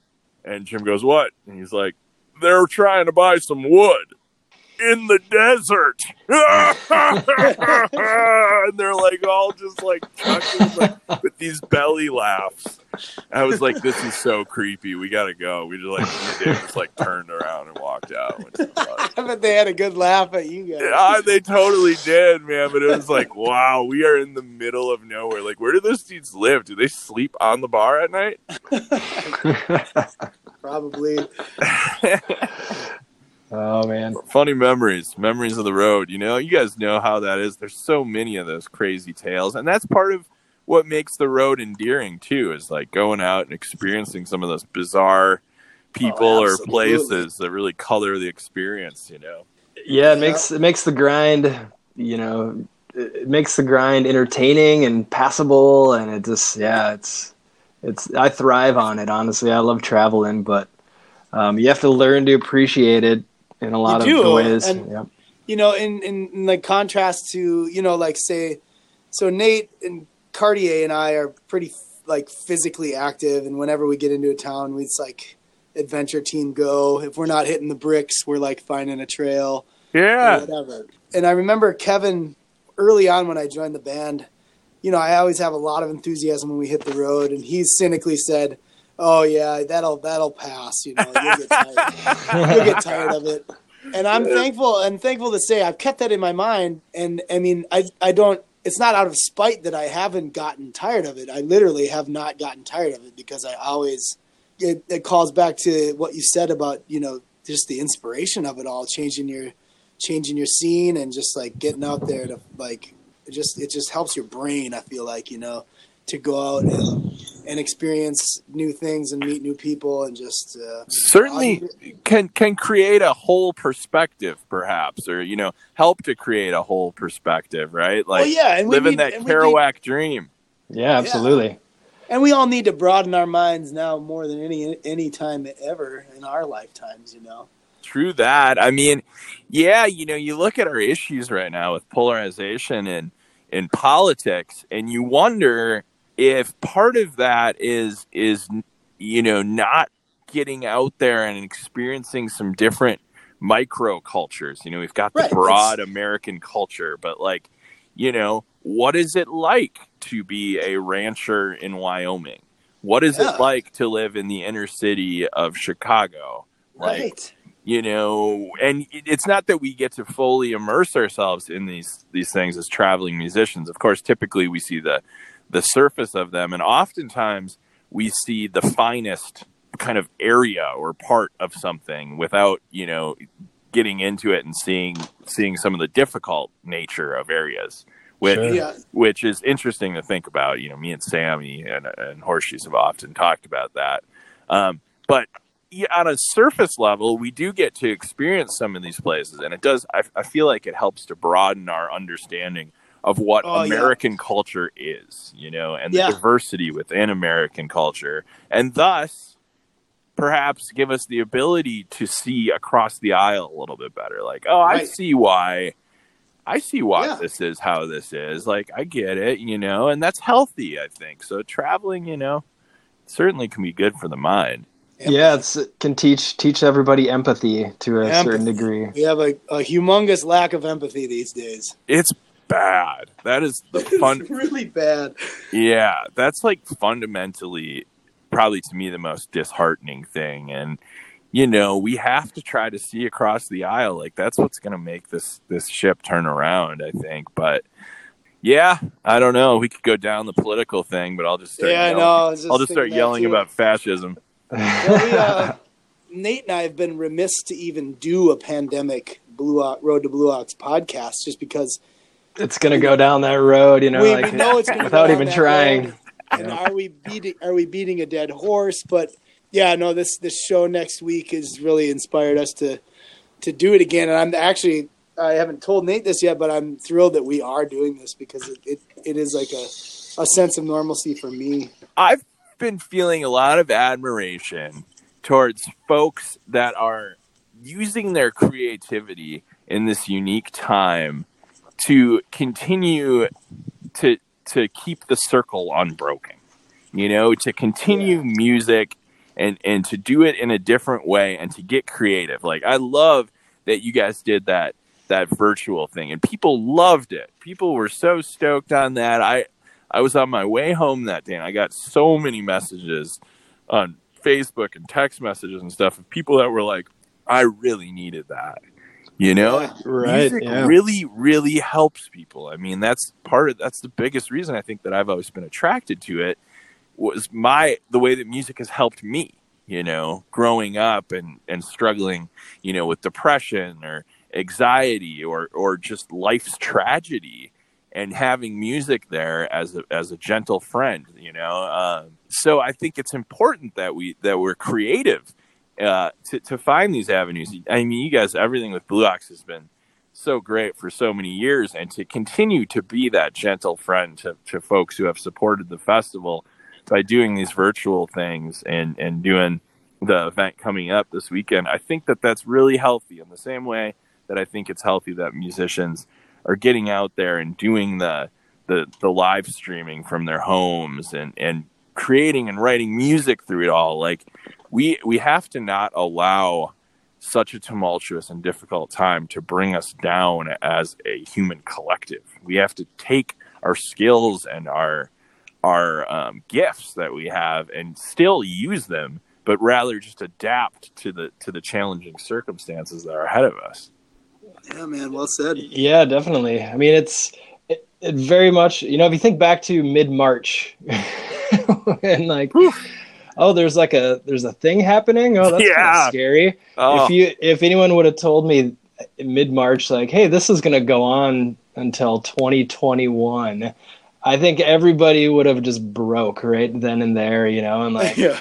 And Jim goes what? And he's like they're trying to buy some wood in the desert. (laughs) and they're like all just like chuckling like, with these belly laughs. I was like, this is so creepy. We gotta go. We just like me just like turned around and walked out. Went to the bus. I bet they had a good laugh at you guys. Ah, they totally did, man. But it was like, wow, we are in the middle of nowhere. Like, where do those dudes live? Do they sleep on the bar at night? (laughs) Probably. (laughs) oh man. funny memories memories of the road you know? You guys know how that is. There's so many of those crazy tales and that's part of what makes the road endearing too is like going out and experiencing some of those bizarre people Oh, or places that really color the experience you know? Yeah, it makes it makes the grind, you know, it it makes the grind entertaining and passable, and it just yeah, it's it's I thrive on it. Honestly, I love traveling, but um, you have to learn to appreciate it in a lot You of do, ways. and- Yep. you know, in, in, in like contrast to, you know, like say, so Nate and Cartier and I are pretty like physically active, and whenever we get into a town, we it's like adventure team go. If we're not hitting the bricks, we're like finding a trail. Yeah. Whatever. And I remember Kevin early on when I joined the band. You know, I always have a lot of enthusiasm when we hit the road, and he cynically said, "Oh yeah, that'll that'll pass. You know, you'll get tired. you'll get tired of it." And I'm thankful and thankful to say I've kept that in my mind. And I mean, I I don't. It's not out of spite that I haven't gotten tired of it. I literally have not gotten tired of it because I always. It, it calls back to what you said about you know just the inspiration of it all, changing your changing your scene and just like getting out there to like it just it just helps your brain. I feel like you know to go out and, and experience new things and meet new people and just uh, certainly can can create a whole perspective perhaps or you know help to create a whole perspective right like well, yeah, and living need, that kerouac dream yeah absolutely yeah. and we all need to broaden our minds now more than any any time ever in our lifetimes you know True that. I mean, yeah, you know, you look at our issues right now with polarization and in politics, and you wonder if part of that is is you know not getting out there and experiencing some different micro cultures. You know, we've got the right. broad it's... American culture, but like, you know, what is it like to be a rancher in Wyoming? What is yeah. it like to live in the inner city of Chicago? Like, right you know and it's not that we get to fully immerse ourselves in these these things as traveling musicians of course typically we see the the surface of them and oftentimes we see the finest kind of area or part of something without you know getting into it and seeing seeing some of the difficult nature of areas which sure. yeah. which is interesting to think about you know me and sammy and, and horseshoes have often talked about that um, but on a surface level, we do get to experience some of these places, and it does. I, I feel like it helps to broaden our understanding of what oh, American yeah. culture is, you know, and the yeah. diversity within American culture, and thus perhaps give us the ability to see across the aisle a little bit better. Like, oh, right. I see why. I see why yeah. this is how this is. Like, I get it, you know, and that's healthy, I think. So, traveling, you know, certainly can be good for the mind. Empathy. Yeah, it can teach teach everybody empathy to a empathy. certain degree. We have a, a humongous lack of empathy these days. It's bad. That is the fun. really bad. Yeah, that's like fundamentally, probably to me, the most disheartening thing. And you know, we have to try to see across the aisle. Like that's what's going to make this this ship turn around. I think, but. Yeah, I don't know. We could go down the political thing, but I'll just start. Yeah, yelling. no, (laughs) just I'll just start yelling about fascism well, we, uh, Nate and I have been remiss to even do a pandemic Blue Ox, Road to Blue Ox podcast just because it's going to go down that road, you know, we, like, we know it's without even trying. And are we beating are we beating a dead horse? But yeah, no, this this show next week has really inspired us to to do it again. And I'm actually I haven't told Nate this yet, but I'm thrilled that we are doing this because it, it, it is like a, a sense of normalcy for me. I've been feeling a lot of admiration towards folks that are using their creativity in this unique time to continue to to keep the circle unbroken you know to continue music and and to do it in a different way and to get creative. Like i love that you guys did that that virtual thing and people loved it. People were so stoked on that. I I was on my way home that day and I got so many messages on Facebook and text messages and stuff of people that were like, I really needed that. You know, right? Music yeah. really, really helps people. I mean, that's part of that's the biggest reason I think that I've always been attracted to it was my the way that music has helped me. You know, growing up and and struggling, you know, with depression or anxiety or or just life's tragedy and having music there as a, as a gentle friend, you know. Um, so I think it's important that we that we're creative uh, to to find these avenues. I mean, you guys, everything with Blue Ox has been so great for so many years, and to continue to be that gentle friend to, to folks who have supported the festival by doing these virtual things and and doing the event coming up this weekend. I think that that's really healthy in the same way that I think it's healthy that musicians are getting out there and doing the the the live streaming from their homes and and creating and writing music through it all like we we have to not allow such a tumultuous and difficult time to bring us down as a human collective. We have to take our skills and our our um, gifts that we have and still use them but rather just adapt to the to the challenging circumstances that are ahead of us. Yeah man well said. Yeah definitely. I mean it's it, it very much you know if you think back to mid-march (laughs) and like oh there's like a there's a thing happening oh that's yeah. kind of scary oh. if you if anyone would have told me mid-march like hey this is going to go on until 2021 i think everybody would have just broke right then and there you know and like (laughs) yeah.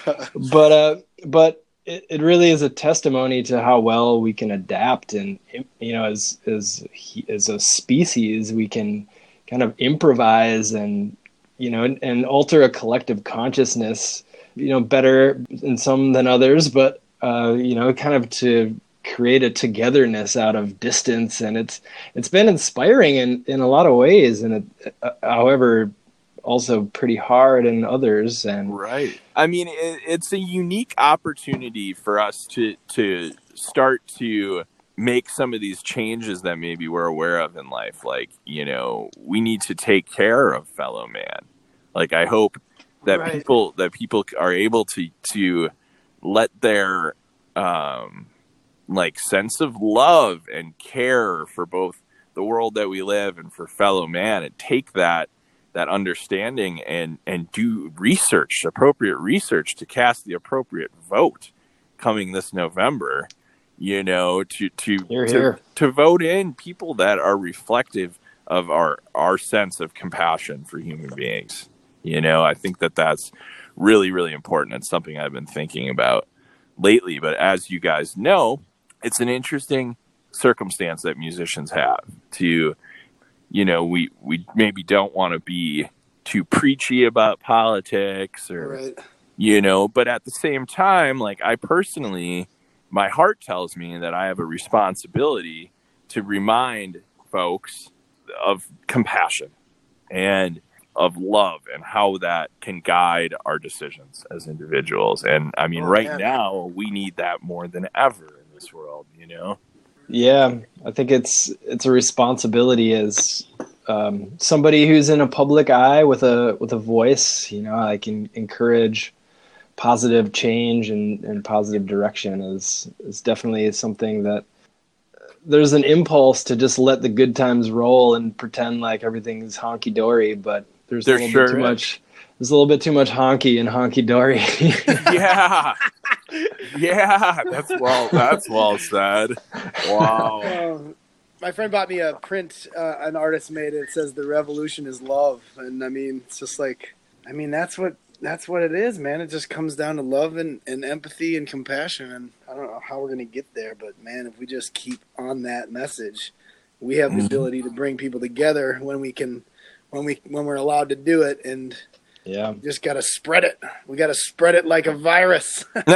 but uh but it, it really is a testimony to how well we can adapt and you know as as as a species we can kind of improvise and you know and, and alter a collective consciousness you know better in some than others but uh you know kind of to create a togetherness out of distance. And it's it's been inspiring in in a lot of ways. And it, uh, however also pretty hard in others. And right. I mean it, it's a unique opportunity for us to to start to make some of these changes that maybe we're aware of in life. Like you know we need to take care of fellow man. Like i hope that right. people that people are able to to let their um like sense of love and care for both the world that we live and for fellow man and take that that understanding and and do research appropriate research to cast the appropriate vote coming this november you know to to here, to, here. to vote in people that are reflective of our our sense of compassion for human beings you know i think that that's really really important it's something i've been thinking about lately but as you guys know it's an interesting circumstance that musicians have to you know we we maybe don't want to be too preachy about politics or right. you know but at the same time like i personally my heart tells me that i have a responsibility to remind folks of compassion and of love and how that can guide our decisions as individuals and i mean oh, right man. now we need that more than ever in this world you know yeah, I think it's it's a responsibility as um, somebody who's in a public eye with a with a voice. You know, I can encourage positive change and, and positive direction is is definitely something that there's an impulse to just let the good times roll and pretend like everything's honky dory, but there's there a little sure bit too is. much there's a little bit too much honky and honky dory. (laughs) yeah, yeah, that's well, that's well said. Wow. Uh, my friend bought me a print uh, an artist made. It says the revolution is love, and I mean, it's just like, I mean, that's what that's what it is, man. It just comes down to love and, and empathy and compassion. And I don't know how we're gonna get there, but man, if we just keep on that message, we have the mm-hmm. ability to bring people together when we can, when we when we're allowed to do it, and yeah. Just got to spread it. We got to spread it like a virus. (laughs) (laughs)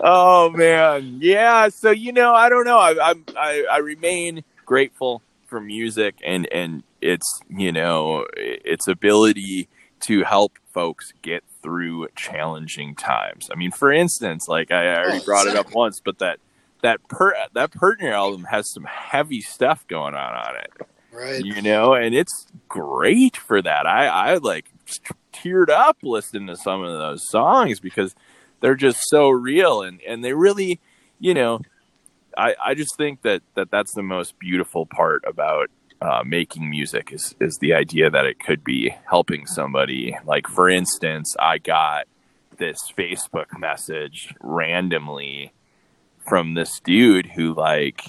oh man. Yeah, so you know, I don't know. I I I, I remain grateful for music and and its, you know, its ability to help folks get through challenging times. I mean, for instance, like I oh, already oh, brought it up once, but that that per that Pert Near album has some heavy stuff going on on it. Right. You know, and it's great for that. I, I like teared up listening to some of those songs because they're just so real and, and they really, you know, I, I just think that, that that's the most beautiful part about uh, making music is, is the idea that it could be helping somebody. Like, for instance, I got this Facebook message randomly from this dude who, like,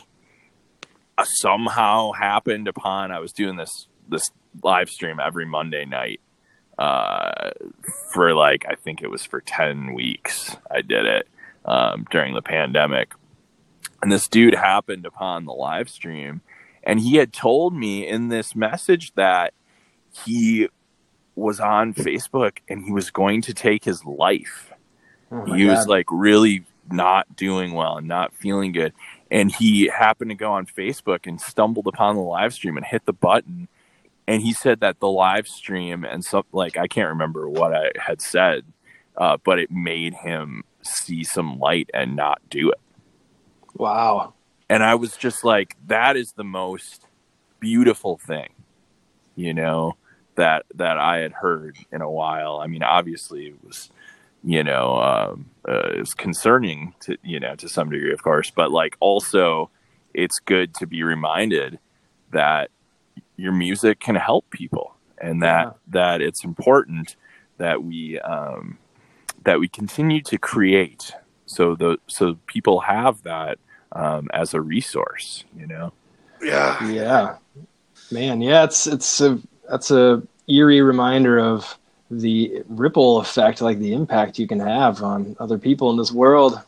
somehow happened upon I was doing this this live stream every Monday night uh, for like I think it was for ten weeks. I did it um, during the pandemic, and this dude happened upon the live stream, and he had told me in this message that he was on Facebook and he was going to take his life. Oh he God. was like really not doing well and not feeling good and he happened to go on Facebook and stumbled upon the live stream and hit the button and he said that the live stream and some like I can't remember what I had said, uh, but it made him see some light and not do it. Wow. And I was just like, that is the most beautiful thing, you know, that that I had heard in a while. I mean, obviously it was, you know, um, uh, it was concerning to you know to some degree, of course, but like also, it's good to be reminded that your music can help people and that yeah. that it's important that we um, that we continue to create so the so people have that um, as a resource you know? Yeah. Yeah. Man yeah it's it's a that's a eerie reminder of the ripple effect like the impact you can have on other people in this world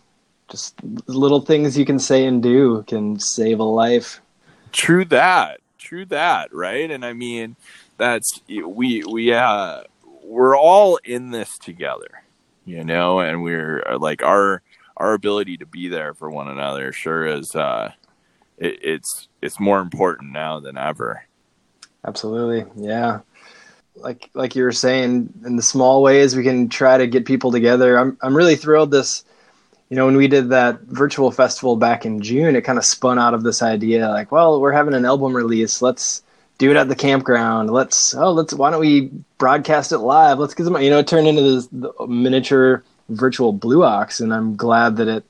just little things you can say and do can save a life true that true that, right? And I mean, that's we we uh we're all in this together, you know, and we're uh, like our our ability to be there for one another sure is uh it, it's it's more important now than ever. Absolutely. Yeah. Like like you were saying in the small ways we can try to get people together. I'm I'm really thrilled this you know, when we did that virtual festival back in June, it kind of spun out of this idea like, well, we're having an album release. Let's do it at the campground. Let's, oh, let's, why don't we broadcast it live? Let's get them, you know, it turned into this miniature virtual Blue Ox. And I'm glad that it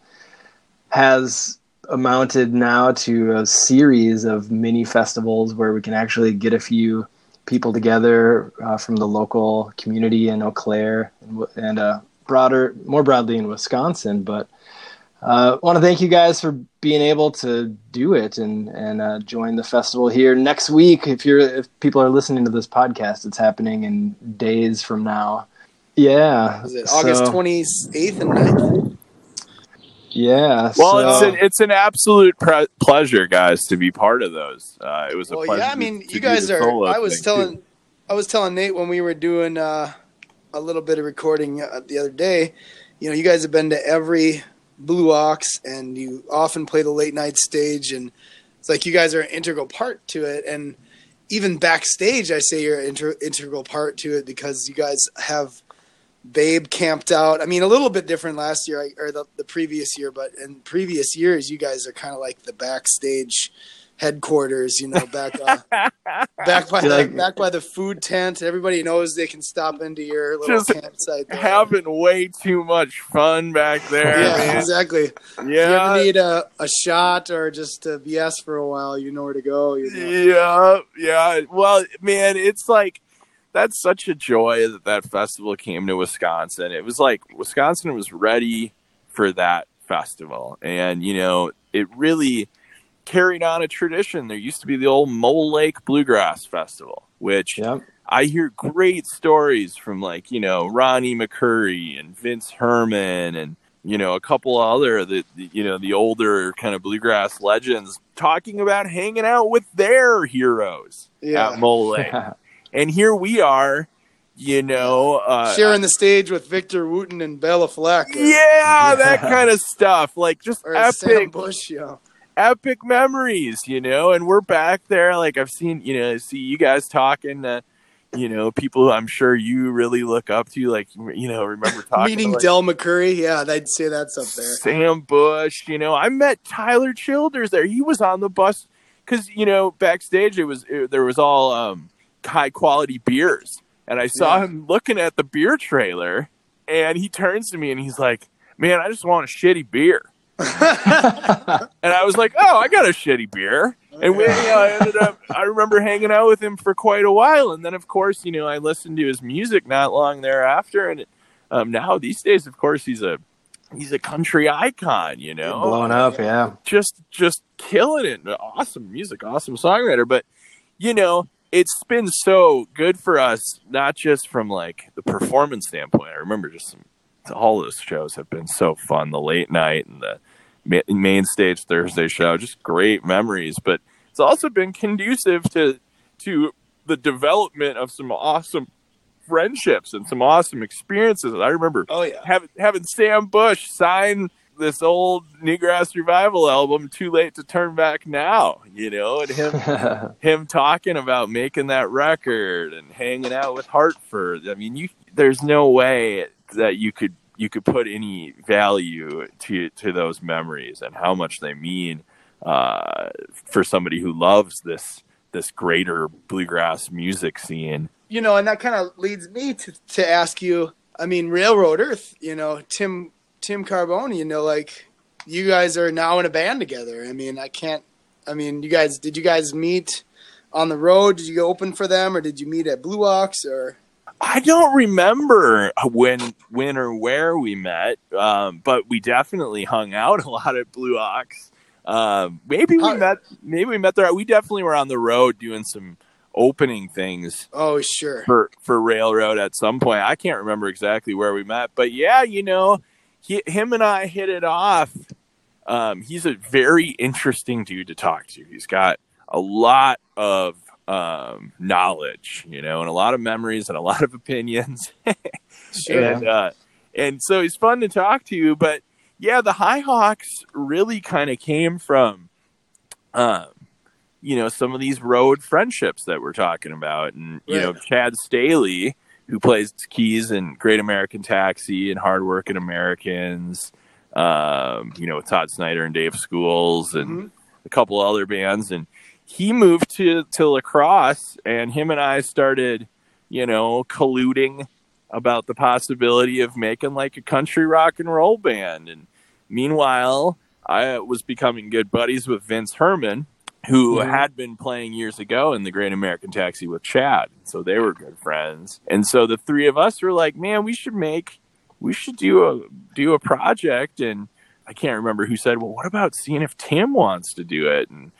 has amounted now to a series of mini festivals where we can actually get a few people together uh, from the local community in Eau Claire and, and uh, broader, more broadly in Wisconsin. But I uh, want to thank you guys for being able to do it and and uh, join the festival here next week. If you're if people are listening to this podcast, it's happening in days from now. Yeah, is it August twenty eighth and 9th? Yeah. Well, so. it's an it's an absolute pre- pleasure, guys, to be part of those. Uh, it was a well, pleasure. Yeah, I mean, you guys are. I was telling, too. I was telling Nate when we were doing uh, a little bit of recording uh, the other day. You know, you guys have been to every Blue Ox, and you often play the late night stage, and it's like you guys are an integral part to it. And even backstage, I say you're an inter- integral part to it because you guys have Babe camped out. I mean, a little bit different last year or the, the previous year, but in previous years, you guys are kind of like the backstage headquarters, you know, back uh, (laughs) back by the, like, back by the food tent. Everybody knows they can stop into your little just campsite. There. Having way too much fun back there. Yeah, man. exactly. Yeah, if you ever need a, a shot or just a BS for a while, you know where to go. You know? Yeah, yeah. Well, man, it's like that's such a joy that that festival came to Wisconsin. It was like Wisconsin was ready for that festival, and you know, it really carried on a tradition. There used to be the old Mole Lake Bluegrass Festival, which yep. I hear great stories from like, you know, Ronnie McCoury and Vince Herman and, you know, a couple other the, the you know, the older kind of bluegrass legends talking about hanging out with their heroes yeah. at Mole Lake. (laughs) and here we are you know, uh, sharing the stage with Victor Wooten and Béla Fleck. Or, yeah, that kind of stuff. Like just epic. Sam Bush, yeah epic memories, you know, and we're back there. Like I've seen, you know, see you guys talking to, you know, people I'm sure you really look up to, like, you know, remember talking meeting like, Del McCoury. Yeah, I'd say that's up there. Sam Bush, you know, I met Tyler Childers there. He was on the bus because, you know, backstage it was, it, there was all um, high quality beers. And I saw yeah. him looking at the beer trailer and he turns to me and he's like, man, I just want a shitty beer. (laughs) and I was like, "Oh, I got a shitty beer." And we, you know, I ended up. I remember hanging out with him for quite a while, and then, of course, you know, I listened to his music not long thereafter, and um, now these days, of course, he's a he's a country icon. You know, blowing up, yeah, just just killing it. Awesome music, awesome songwriter. But you know, it's been so good for us, not just from like the performance standpoint. I remember just some all those shows have been so fun. The late night and the main stage Thursday show, just great memories. But it's also been conducive to to the development of some awesome friendships and some awesome experiences. I remember oh yeah having having Sam Bush sign this old Newgrass Revival album, "Too Late to Turn Back Now," you know, and him (laughs) him talking about making that record and hanging out with Hartford. I mean, you there's no way that you could you could put any value to to those memories and how much they mean uh, for somebody who loves this this greater bluegrass music scene. You know, and that kind of leads me to to ask you. I mean, Railroad Earth. You know, Tim Tim Carbone. You know, like you guys are now in a band together. I mean, I can't. I mean, you guys did you guys meet on the road? Did you go open for them, or did you meet at Blue Ox, or? I don't remember when, when or where we met, um, but we definitely hung out a lot at Blue Ox. Um, maybe we How- met. Maybe we met there. We definitely were on the road doing some opening things Oh, sure. for for Railroad at some point. I can't remember exactly where we met, but yeah, you know, he, him and I hit it off. Um, he's a very interesting dude to talk to. He's got a lot of um, knowledge, you know, and a lot of memories and a lot of opinions. (laughs) Sure. and uh, and so he's fun to talk to. But yeah, the High Hawks really kind of came from, um, you know, some of these road friendships that we're talking about, and you know, Chad Staehly, who plays keys in Great American Taxi and hard Hardworking Americans, um, you know, with Todd Snider and Dave Schools and Mhm. a couple other bands, and he moved to to La Crosse, and him and I started, you know, colluding about the possibility of making like a country rock and roll band. And meanwhile, I was becoming good buddies with Vince Herman, who Mhm. had been playing years ago in the Great American Taxi with Chad. So they were good friends. And so the three of us were like, man, we should make, we should do a do a project. And I can't remember who said, well, what about seeing if Tim wants to do it? And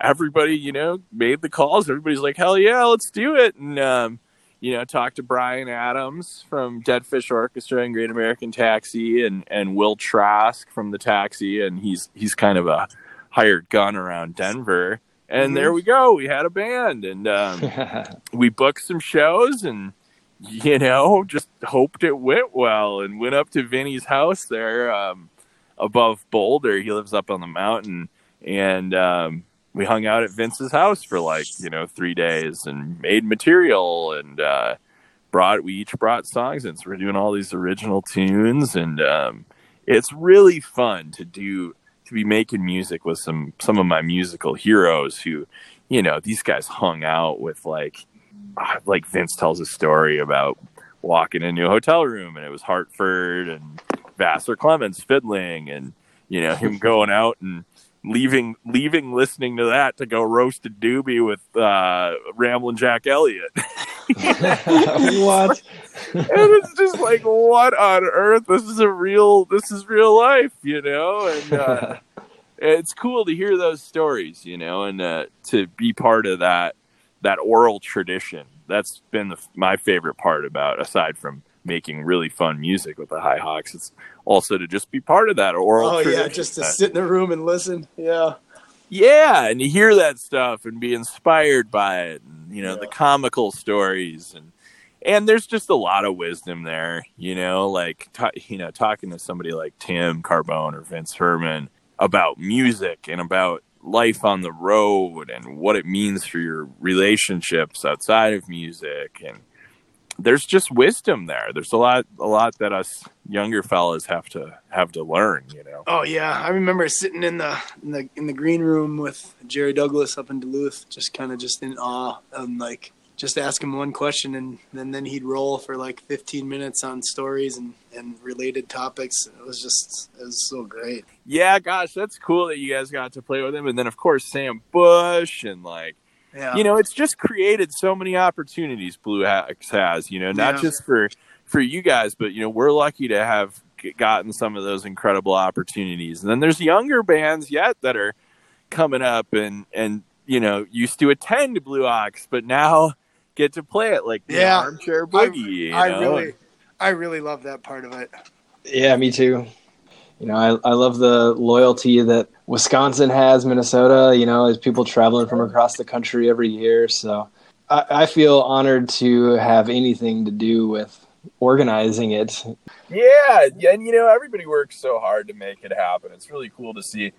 everybody, you know, made the calls. Everybody's like, hell yeah, let's do it. And um, you know, talked to Brian Adams from DeadPhish Orchestra and Great American Taxi, and and Will Trask from the Taxi, and he's he's kind of a hired gun around Denver. And Mhm. there we go. We had a band, and um, (laughs) we booked some shows, and you know, just hoped it went well, and went up to Vinny's house there um, above Boulder. He lives up on the mountain, and um, we hung out at Vince's house for like you know three days and made material and uh, brought we each brought songs and so we're doing all these original tunes and um, it's really fun to do to be making music with some some of my musical heroes who you know these guys hung out with like ah, like Vince tells a story about walking into a hotel room and it was Hartford and Vassar Clements fiddling and you know him going out and leaving leaving listening to that to go roast a doobie with uh Ramblin' Jack Elliott. (laughs) (laughs) what? and it's just like what on earth? This is a real this is real life, you know? And uh (laughs) it's cool to hear those stories, you know, and uh, to be part of that that oral tradition. That's been the, my favorite part about aside from making really fun music with the High Hawks. It's also to just be part of that oral Oh tradition. yeah, just to sit in the room and listen. Yeah. Yeah, and you hear that stuff and be inspired by it, and you know the comical stories, and and there's just a lot of wisdom there. You know, like ta- you know, talking to somebody like Tim Carbone or Vince Herman about music and about life on the road and what it means for your relationships outside of music and there's just wisdom there there's a lot a lot that us younger fellas have to have to learn you know Oh yeah, I remember sitting in the in the in the green room with Jerry Douglas up in Duluth, just kind of just in awe and like just ask him one question and, and then he'd roll for like 15 minutes on stories and, and related topics. It was just it was so great. yeah, gosh, that's cool that you guys got to play with him. And then, of course, Sam Bush and like, Yeah. you know, it's just created so many opportunities Blue Ox has. You know, not Yeah. just for for you guys, but you know, we're lucky to have gotten some of those incredible opportunities. And then there's younger bands yet that are coming up and and you know used to attend Blue Ox, but now get to play it like the Yeah. armchair boogie. you I really I really love that part of it. Yeah, me too. You know, I, I love the loyalty that Wisconsin has, Minnesota, you know, as people traveling from across the country every year. So I, I feel honored to have anything to do with organizing it. Yeah, and you know everybody works so hard to make it happen. It's really cool to see,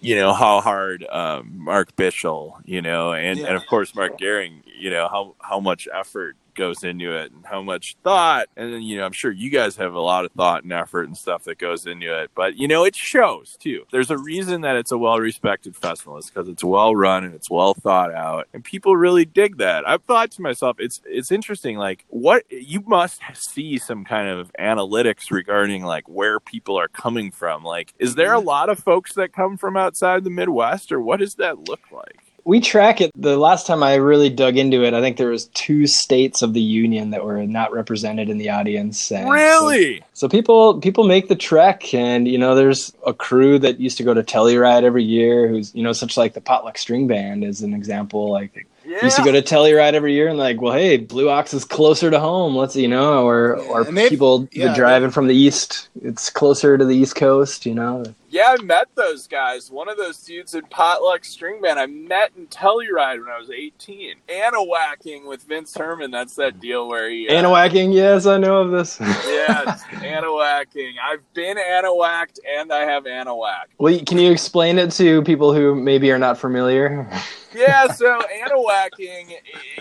you know, how hard um, Mark Bischel, you know, and, Yeah. and of course Mark Gehring, you know, how how much effort goes into it and how much thought and then you know i'm sure you guys have a lot of thought and effort and stuff that goes into it but you know it shows too. There's a reason that it's a well respected festival. It's because it's well run and it's well thought out and people really dig that. I've thought to myself it's it's interesting like what you must see some kind of analytics regarding like where people are coming from. Like is there a mm-hmm. lot of folks that come from outside the midwest or what does that look like We track it. The last time I really dug into it, I think there was two states of the union that were not represented in the audience. and really So people people make the trek, and you know, there's a crew that used to go to Telluride every year. Who's you know, such like the Potluck String Band is an example. Like yeah used to go to Telluride every year, and like, well, hey, Blue Ox is closer to home. Let's you know, or or people yeah, driving from the east, it's closer to the East Coast. You know, Yeah, I met those guys. One of those dudes in Potluck String Band I met in Telluride when I was 18. Anawacking with Vince Herman. That's that deal where he. Uh, Anawacking. Yes, I know of this. (laughs) Yeah, it's Anawacking. I've been Anawacked and I have Anawack. well, can you explain it to people who maybe are not familiar? (laughs) Yeah, so Anawacking,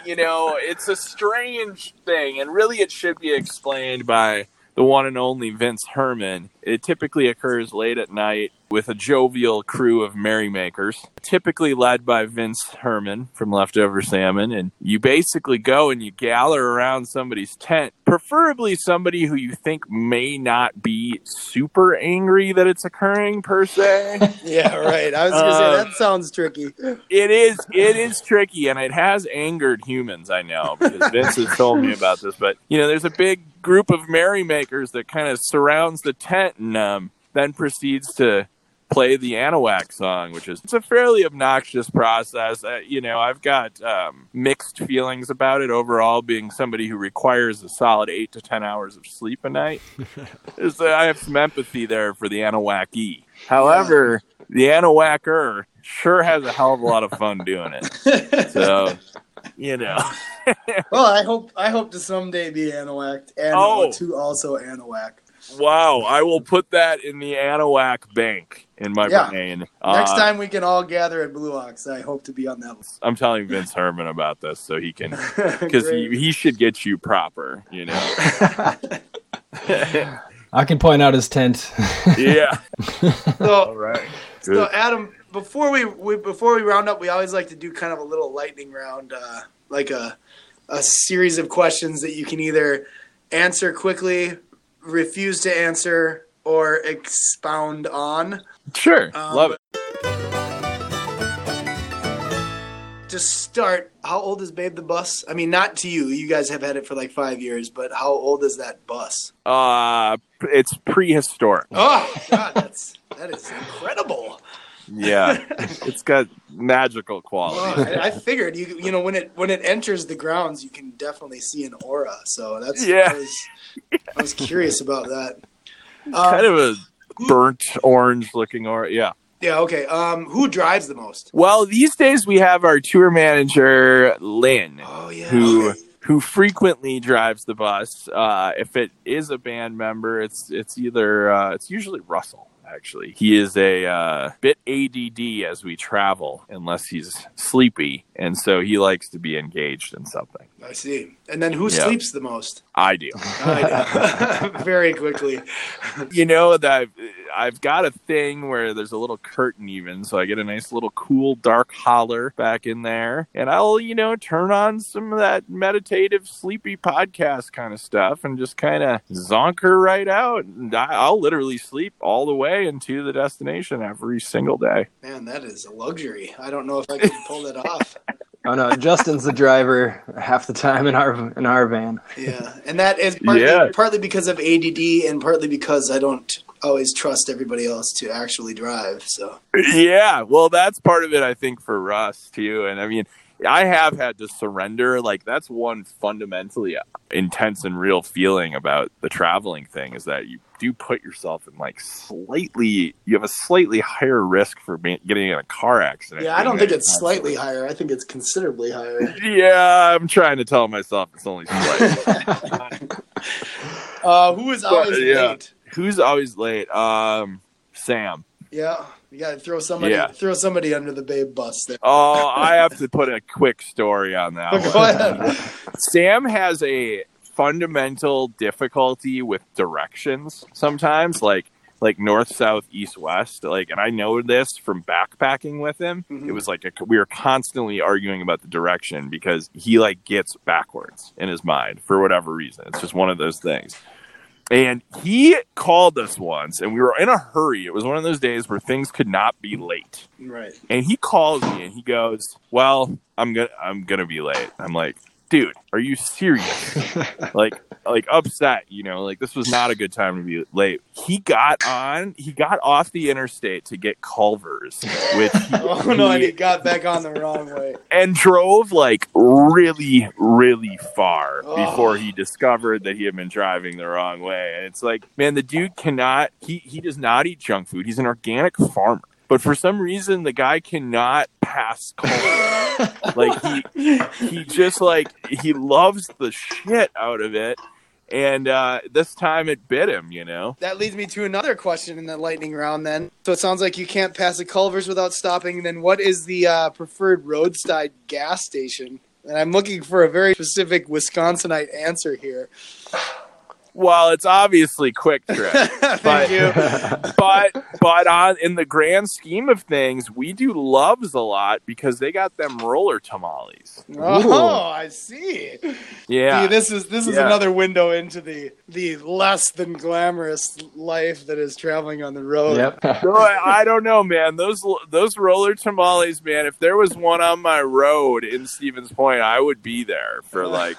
you know, it's a strange thing, and really it should be explained by the one and only Vince Herman. It typically occurs late at night with a jovial crew of merrymakers, typically led by Vince Herman from Leftover Salmon. And you basically go and you gather around somebody's tent, preferably somebody who you think may not be super angry that it's occurring per se. (laughs) Yeah, right. I was gonna say Uh, that sounds tricky. It is it is tricky and it has angered humans, I know, because Vince has told me about this. But you know, there's a big group of merrymakers that kind of surrounds the tent and um, then proceeds to play the Anahuac song, which is it's a fairly obnoxious process. Uh, you know, I've got um, mixed feelings about it overall. Being somebody who requires a solid eight to ten hours of sleep a night, (laughs) is that I have some empathy there for the Anahuac However, the Anahuacer sure has a hell of a lot of fun doing it. So, you know, (laughs) well, I hope I hope to someday be Anahuacked and Oh. to also Anahuack. Wow, I will put that in the Anahuac bank in my Yeah. brain. Next Uh, time we can all gather at Blue Ox, I hope to be on that list. I'm telling Vince Herman about this so he can, (laughs) because he, he should get you proper, you know? (laughs) I can point out his tent. yeah. (laughs) so, right. so Adam, before we, we before we round up, we always like to do kind of a little lightning round, uh, like a a series of questions that you can either answer quickly, refuse to answer, or expound on. Sure. Um, Love it. To start, how old is Babe the Bus? I mean, not to you. You guys have had it for like five years, but how old is that bus? Uh, it's prehistoric. Oh God, that's that is incredible. Yeah. (laughs) it's got magical Well. I, I figured you you know when it when it enters the grounds, you can definitely see an aura. So that's Yeah. I was, I was curious about that. Um, kind of a burnt orange looking or yeah. yeah. Okay. Um, who drives the most? Well, these days we have our tour manager Lynn, Oh yeah. who okay. who frequently drives the bus. Uh, if it is a band member, it's it's either uh, it's usually Russell. Actually, he is a uh, bit ADD as we travel, unless he's sleepy, and so he likes to be engaged in something. I see. And then who Yeah. sleeps the most? I do. (laughs) I know. (laughs) Very quickly. you know that I've, I've got a thing where there's a little curtain even so i get a nice little cool dark holler back in there and i'll you know turn on some of that meditative sleepy podcast kind of stuff and just kind of zonker right out and i'll literally sleep all the way into the destination every single day Man, that is a luxury. I don't know if I can pull that off. (laughs) Oh no, Justin's the driver half the time in our in our van. Yeah, and that is partly, Yeah. partly because of ADD and partly because I don't always trust everybody else to actually drive. So yeah well that's part of it i think for russ too and i mean i have had to surrender like that's one fundamentally intense and real feeling about the traveling thing is that you do put yourself in like slightly you have a slightly higher risk for being, getting in a car accident yeah, I don't think it's constantly- slightly higher. I think it's considerably higher. (laughs) yeah i'm trying to tell myself it's only slightly (laughs) (laughs) uh, who is always yeah. late? Who's always late? Um, Sam. Yeah, you got to throw somebody Yeah. throw somebody under the babe bus there. Oh, I have to put a quick story on that. Go ahead. Sam has a fundamental difficulty with directions sometimes, like like north, south, east, west. Like, and I know this from backpacking with him. Mhm. It was like a, we were constantly arguing about the direction because he like gets backwards in his mind for whatever reason. It's just one of those things. And he called us once, and we were in a hurry. It was one of those days where things could not be late Right. and he calls me and he goes, "Well, I'm gonna I'm gonna be late." I'm like, "Dude, are you serious?" (laughs) like like upset, you know, like this was not a good time to be late. He got on, he got off the interstate to get Culver's, which (laughs) Oh no, and he got back on the wrong way. and drove like really, really far Oh. before he discovered that he had been driving the wrong way. And it's like, man, the dude cannot he he does not eat junk food. He's an organic farmer. But for some reason the guy cannot pass Culver's. (laughs) like he he just like he loves the shit out of it. And uh, this time it bit him, you know. That leads me to another question in the lightning round. Then, so it sounds like you can't pass the Culver's without stopping. Then, what is the uh, preferred roadside gas station? And I'm looking for a very specific Wisconsinite answer here. Well, it's obviously quick (laughs) trip. Thank But- you. (laughs) but but on in the grand scheme of things, we do loves a lot because they got them roller tamales. Oh, I see. Yeah. See, this is this is Yeah. another window into the the less than glamorous life that is traveling on the road. Yep. (laughs) So I, I don't know, man. Those those roller tamales, man. If there was one on my road in Stevens Point, I would be there for like,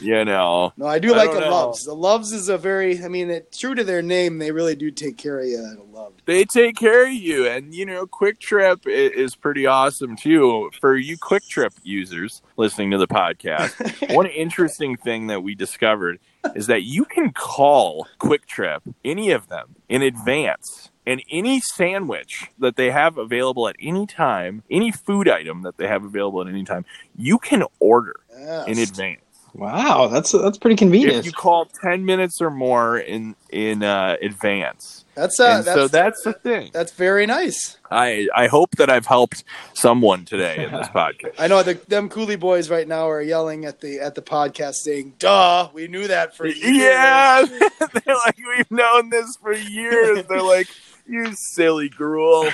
you know. No, I do I like don't the know. Loves. The Loves is a very, I mean, it, true to their name, they really do take care of you at a Love. They take care of you, and you know, QuikTrip i- is pretty awesome too. For you QuikTrip users listening to the podcast, (laughs) one interesting thing that we discovered is that you can call QuikTrip, any of them, in advance. And any sandwich that they have available at any time, any food item that they have available at any time, you can order Yes. in advance. Wow, that's that's pretty If convenient. you call ten minutes or more in in uh, advance, That's uh, that's so that's the thing. that's very nice. I I hope that I've helped someone today in this (laughs) podcast. I know the them Coulee Boys right now are yelling at the at the podcast saying, "Duh, we knew that for years." Yeah, (laughs) they're like we've known this for years. They're like you silly Greuel.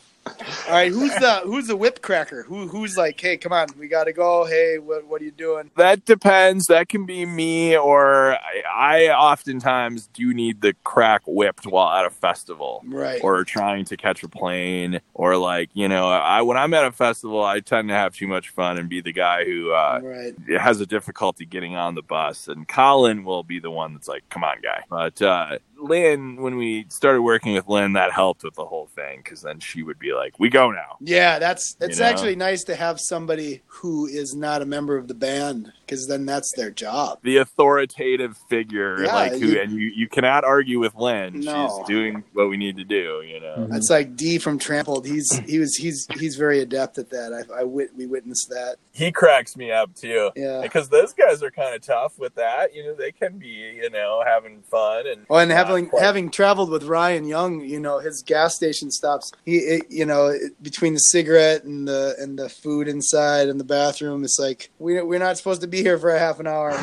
(laughs) All right, who's the who's the whip cracker? Who who's like, "Hey, come on, we got to go. Hey, what what are you doing?" That depends. That can be me, or I, I oftentimes do need the crack whipped while at a festival. Right. Or trying to catch a plane, or like you know, I when I'm at a festival, I tend to have too much fun and be the guy who uh, right. has a difficulty getting on the bus, and Colin will be the one that's like, "Come on, guy." But uh, Lynn, when we started working with Lynn, that helped with the whole thing because then she would be like, "We go now." Yeah, that's it's You know? actually nice to have somebody who is not a member of the band because then that's their job. The authoritative figure, Yeah, like who, you- and you, you cannot argue with Lynn. No. She's doing what we need to do. You know. Mhm. That's like D from Trampled. He's he was he's he's very adept at that. I, I wit, we witnessed that. He cracks me up too. Yeah. Because those guys are kind of tough with that. You know, they can be, you know, having fun and. Oh, and having quite- having traveled with Ryan Young, you know, his gas station stops. He, it, you know, between the cigarette and the and the food inside and the bathroom, it's like we we're not supposed to be here for a half an hour. (laughs)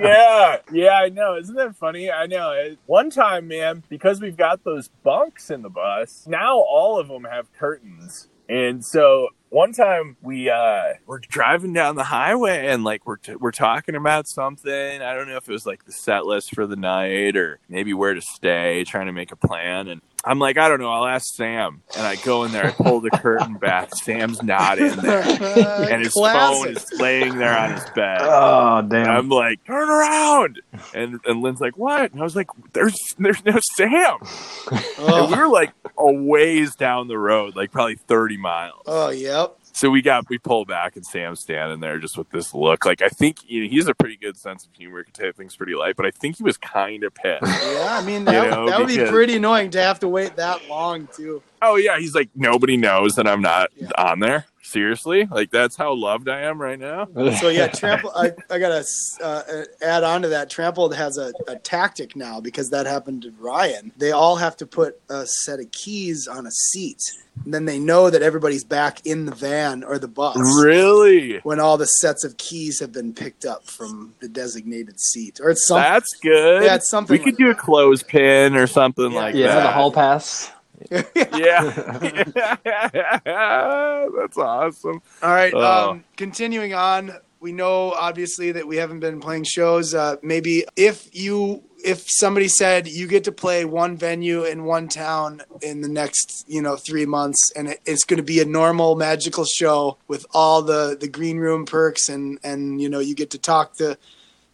Yeah, yeah, I know. Isn't that funny? I know. One time, man, because we've got those bunks in the bus, now all of them have curtains. And so one time we uh we're driving down the highway and like we're t- we're talking about something. I don't know if it was like the set list for the night or maybe where to stay, trying to make a plan and I'm like, I don't know, I'll ask Sam. And I go in there, I pull the curtain back. Sam's not in there. (laughs) And his phone is laying there on his bed. oh And damn! I'm like, turn around. And and Lynn's like, what? And I was like, there's there's no Sam. Oh, (laughs) And we were like a ways down the road, like probably 30 miles. oh, yep. So we got we pull back and Sam's standing there just with this look. Like I think you know, he has a pretty good sense of humor, can take things pretty light, but I think he was kind of pissed. Yeah, I mean that, know, that would be pretty annoying to have to wait that long too. oh yeah, he's like nobody knows that I'm not Yeah. on there. Seriously, like that's how loved I am right now. (laughs) So yeah, Trample. I, I gotta uh, add on to that. Trampled has a, a tactic now because that happened to Ryan. They all have to put a set of keys on a seat, and then they know that everybody's back in the van or the bus. Really? When all the sets of keys have been picked up from the designated seat, or it's something. That's good. Yeah, it's something We could like do a clothespin or something Yeah. like yeah, that. the hall pass. Yeah. (laughs) That's awesome. All right. Oh. Um, continuing on, we know obviously that we haven't been playing shows. Uh, maybe if you if somebody said you get to play one venue in one town in the next you know three months and it, it's going to be a normal magical show with all the the green room perks and and you know you get to talk to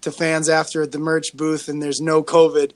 to fans after at the merch booth and there's no covid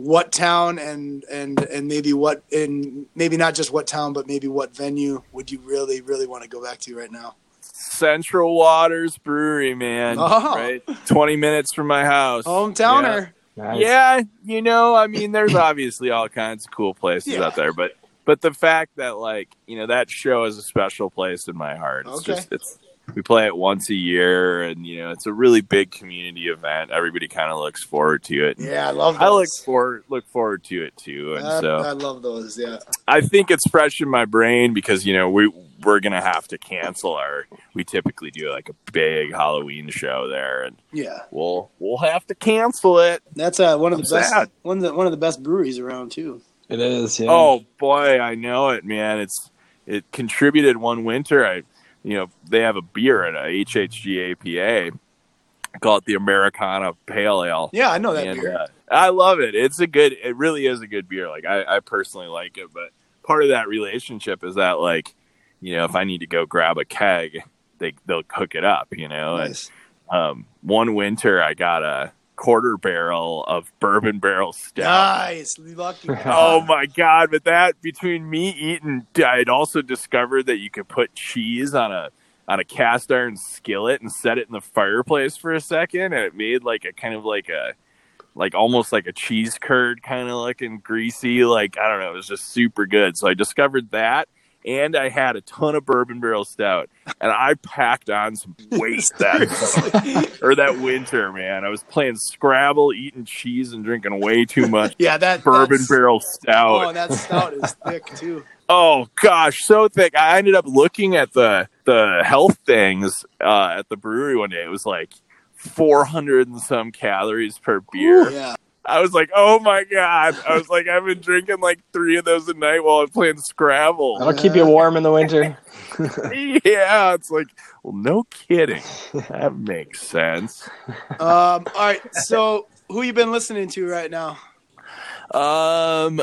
what town and and and maybe what in maybe not just what town but maybe what venue would you really really want to go back to right now Central Waters Brewery, man. Oh. Right? 20 minutes from my house. hometowner Nice. Yeah, you know, I mean, there's (coughs) obviously all kinds of cool places Yeah. out there, but but the fact that like you know that show is a special place in my heart. It's Okay. just it's we play it once a year, and you know it's a really big community event. Everybody kind of looks forward to it. yeah i love those. I look forward look forward to it too, and I, so I love those yeah I think it's fresh in my brain because you know we we're gonna have to cancel our. We typically do like a big Halloween show there, and yeah we'll we'll have to cancel it. that's uh, one of the I'm best sad. one of the, one of the best breweries around too It is. Yeah. Oh boy, I know it, man. It's it contributed one winter. I, you know, they have a beer at a HHG APA. I call it the Americana Pale Ale. yeah i know that and, beer uh, I love it. It's a good. It really is a good beer. Like I, I personally like it, but part of that relationship is that like, you know, if I need to go grab a keg, they they'll cook it up. You know, nice. and um, one winter I got a quarter barrel of bourbon barrel stout. nice lucky (laughs) Oh my god! But that between me eating, I'd also discovered that you could put cheese on a on a cast iron skillet and set it in the fireplace for a second, and it made like a kind of like a like almost like a cheese curd kind of looking greasy. Like I don't know, it was just super good. So I discovered that. And I had a ton of bourbon barrel stout, and I packed on some weight that (laughs) or that winter, man. I was playing Scrabble, eating cheese, and drinking way too much yeah that bourbon barrel stout. oh that stout is thick too (laughs) Oh gosh, so thick. I ended up looking at the the health things uh, at the brewery one day. It was like 400 and some calories per beer. yeah I was like, oh my god. I was like, I've been drinking like three of those a night while I'm playing Scrabble. That'll keep you warm in the winter. (laughs) yeah, it's like, well, no kidding. (laughs) That makes sense. um all right so who you been listening to right now Um,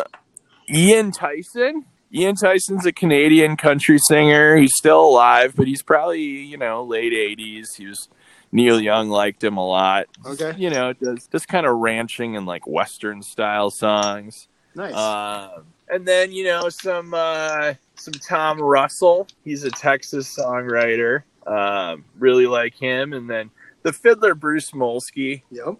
Ian Tyson. Ian Tyson's a Canadian country singer. He's still alive, but he's probably you know late eighties. He was Neil Young liked him a lot. Okay. you know, does just kind of ranching and like western style songs. nice Uh, and then you know some uh, some Tom Russell. He's a Texas songwriter. Um, really like him. And then the fiddler Bruce Molsky yep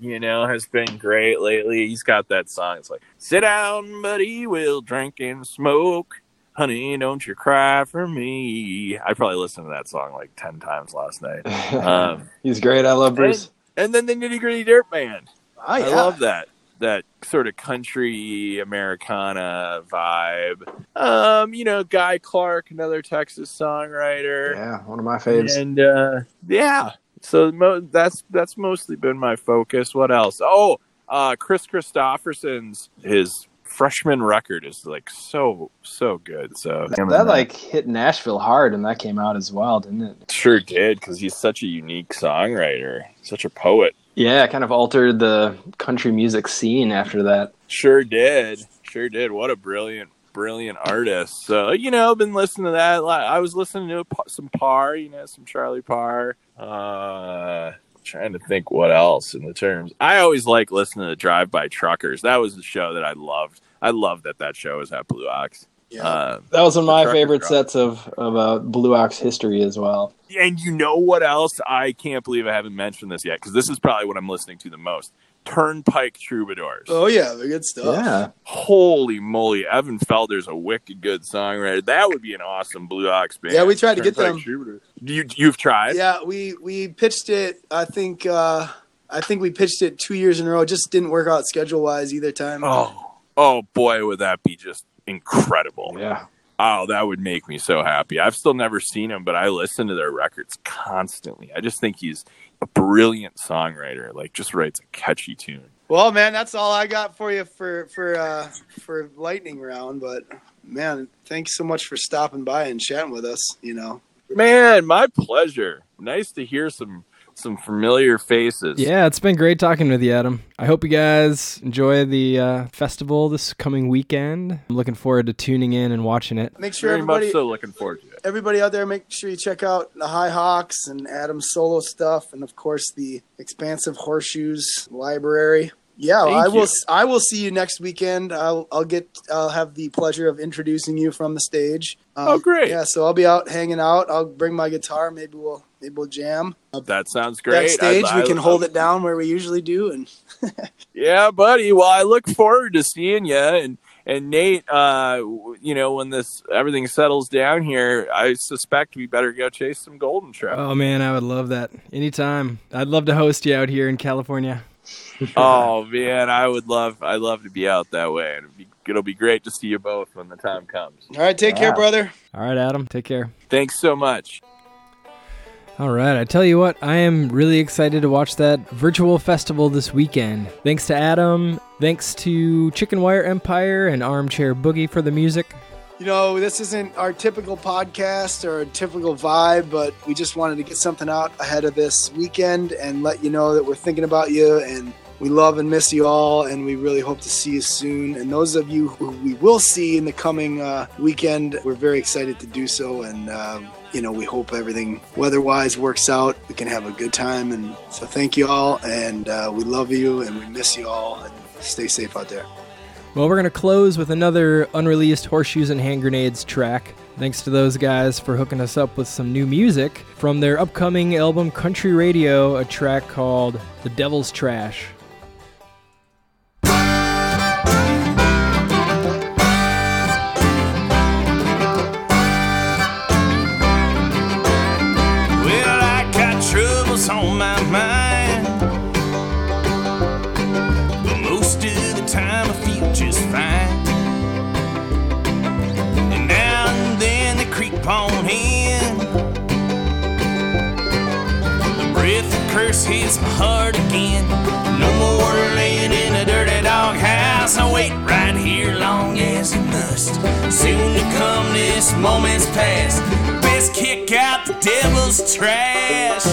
you know, has been great lately. He's got that song. It's like, sit down, buddy, we'll drink and smoke. Honey, don't you cry for me. I probably listened to that song like 10 times last night. (laughs) Um, He's great. I love Bruce. and then the Nitty Gritty Dirt Band. oh, yeah. I love that. That sort of country Americana vibe. Um, you know, Guy Clark, another Texas songwriter. Yeah, one of my faves. And uh, yeah, so mo- that's that's mostly been my focus. What else? Oh, uh, Kris Kristofferson's his freshman record is like so so good. So that like hit Nashville hard, and that came out as well, didn't it? sure did because he's such a unique songwriter, such a poet. Yeah, kind of altered the country music scene after that. Sure did, sure did. What a brilliant brilliant artist. So you know, been listening to that. I was listening to some Parr, you know, some Charlie Parr. Uh, trying to think what else in the terms. I always like listening to Drive By Truckers. That was the show that I loved. I love that that show was at Blue Ox. Yeah. Uh, That was one of my favorite Drop. sets of of uh, Blue Ox history as well. and you know what else? I can't believe I haven't mentioned this yet because this is probably what I'm listening to the most. Turnpike Troubadours. Oh yeah, they're good stuff. Yeah. Holy moly, Evan Felker's a wicked good songwriter. That would be an awesome Blue Ox band. Yeah, we tried to get Turnpike them. Troubadours. You you've tried? Yeah, we we pitched it. I think uh, I think we pitched it two years in a row. It just didn't work out schedule wise either time. Oh, oh boy, would that be just incredible. Yeah. Oh, that would make me so happy. I've still never seen him, but I listen to their records constantly. I just think he's a brilliant songwriter. Like, just writes a catchy tune. Well, man, that's all I got for you for for uh, for lightning round. But man, thanks so much for stopping by and chatting with us. You know, Man, my pleasure. Nice to hear some some familiar faces. Yeah, it's been great talking with you, Adam. I hope you guys enjoy the uh, festival this coming weekend. I'm looking forward to tuning in and watching it. make sure very everybody much so looking forward to it. everybody out there, make sure you check out the High Hawks and Adam's solo stuff, and of course the expansive Horseshoes Library. Yeah, Thank I will. you. s- I will see you next weekend. I'll. I'll get. I'll have the pleasure of introducing you from the stage. Um, Oh, great. Yeah, so I'll be out hanging out. I'll bring my guitar. Maybe we'll. Maybe we'll jam That sounds great. backstage. I- we can I- hold it down where we usually do, and (laughs) Yeah, buddy. Well, I look forward to seeing you and and Nate. Uh, you know, when this everything settles down here, I suspect we better go chase some golden trout. Oh man, I would love that. Anytime. I'd love to host you out here in California. (laughs) oh man, I would love. I'd love to be out that way, and it'll be, it'll be great to see you both when the time comes. all right. Take care, brother. All right, Adam, take care. Thanks so much. All right, I tell you what, I am really excited to watch that virtual festival this weekend. Thanks to Adam, thanks to Chicken Wire Empire and Armchair Boogie for the music. You know, this isn't our typical podcast or a typical vibe, but we just wanted to get something out ahead of this weekend and let you know that we're thinking about you and we love and miss you all and we really hope to see you soon. And those of you who we will see in the coming uh, weekend, we're very excited to do so. And, um, you know, we hope everything weather wise works out. We can have a good time. And so thank you all. And uh, we love you and we miss you all. And stay safe out there. Well, we're going to close with another unreleased Horseshoes and Hand Grenades track. Thanks to those guys for hooking us up with some new music from their upcoming album Country Radio, a track called The Devil's Trash. Curse hits my heart again. No more laying in a dirty dog house. I wait right here long as you must. Soon to come this moment's past. Best kick out the devil's trash.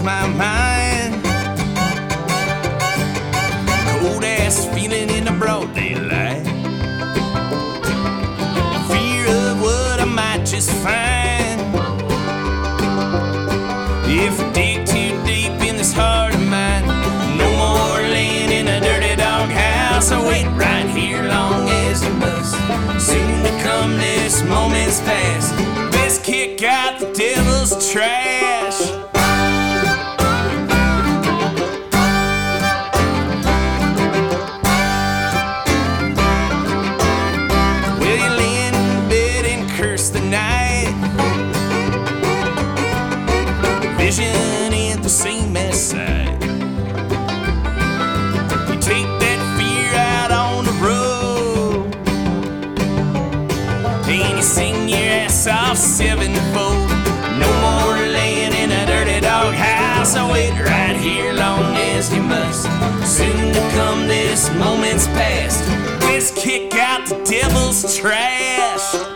My mind. This moment's past. Best kick out the devil's trash. Moment's past. Let's kick out the devil's trash.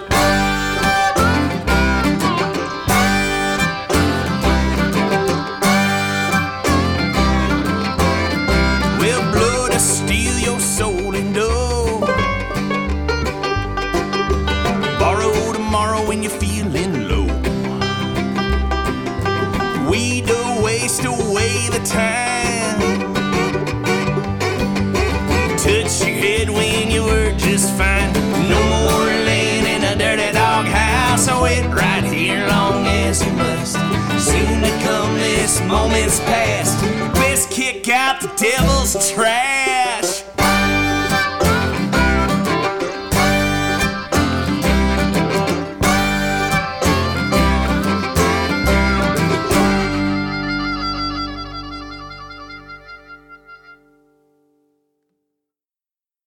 Moments past. Best kick out the devil's trash.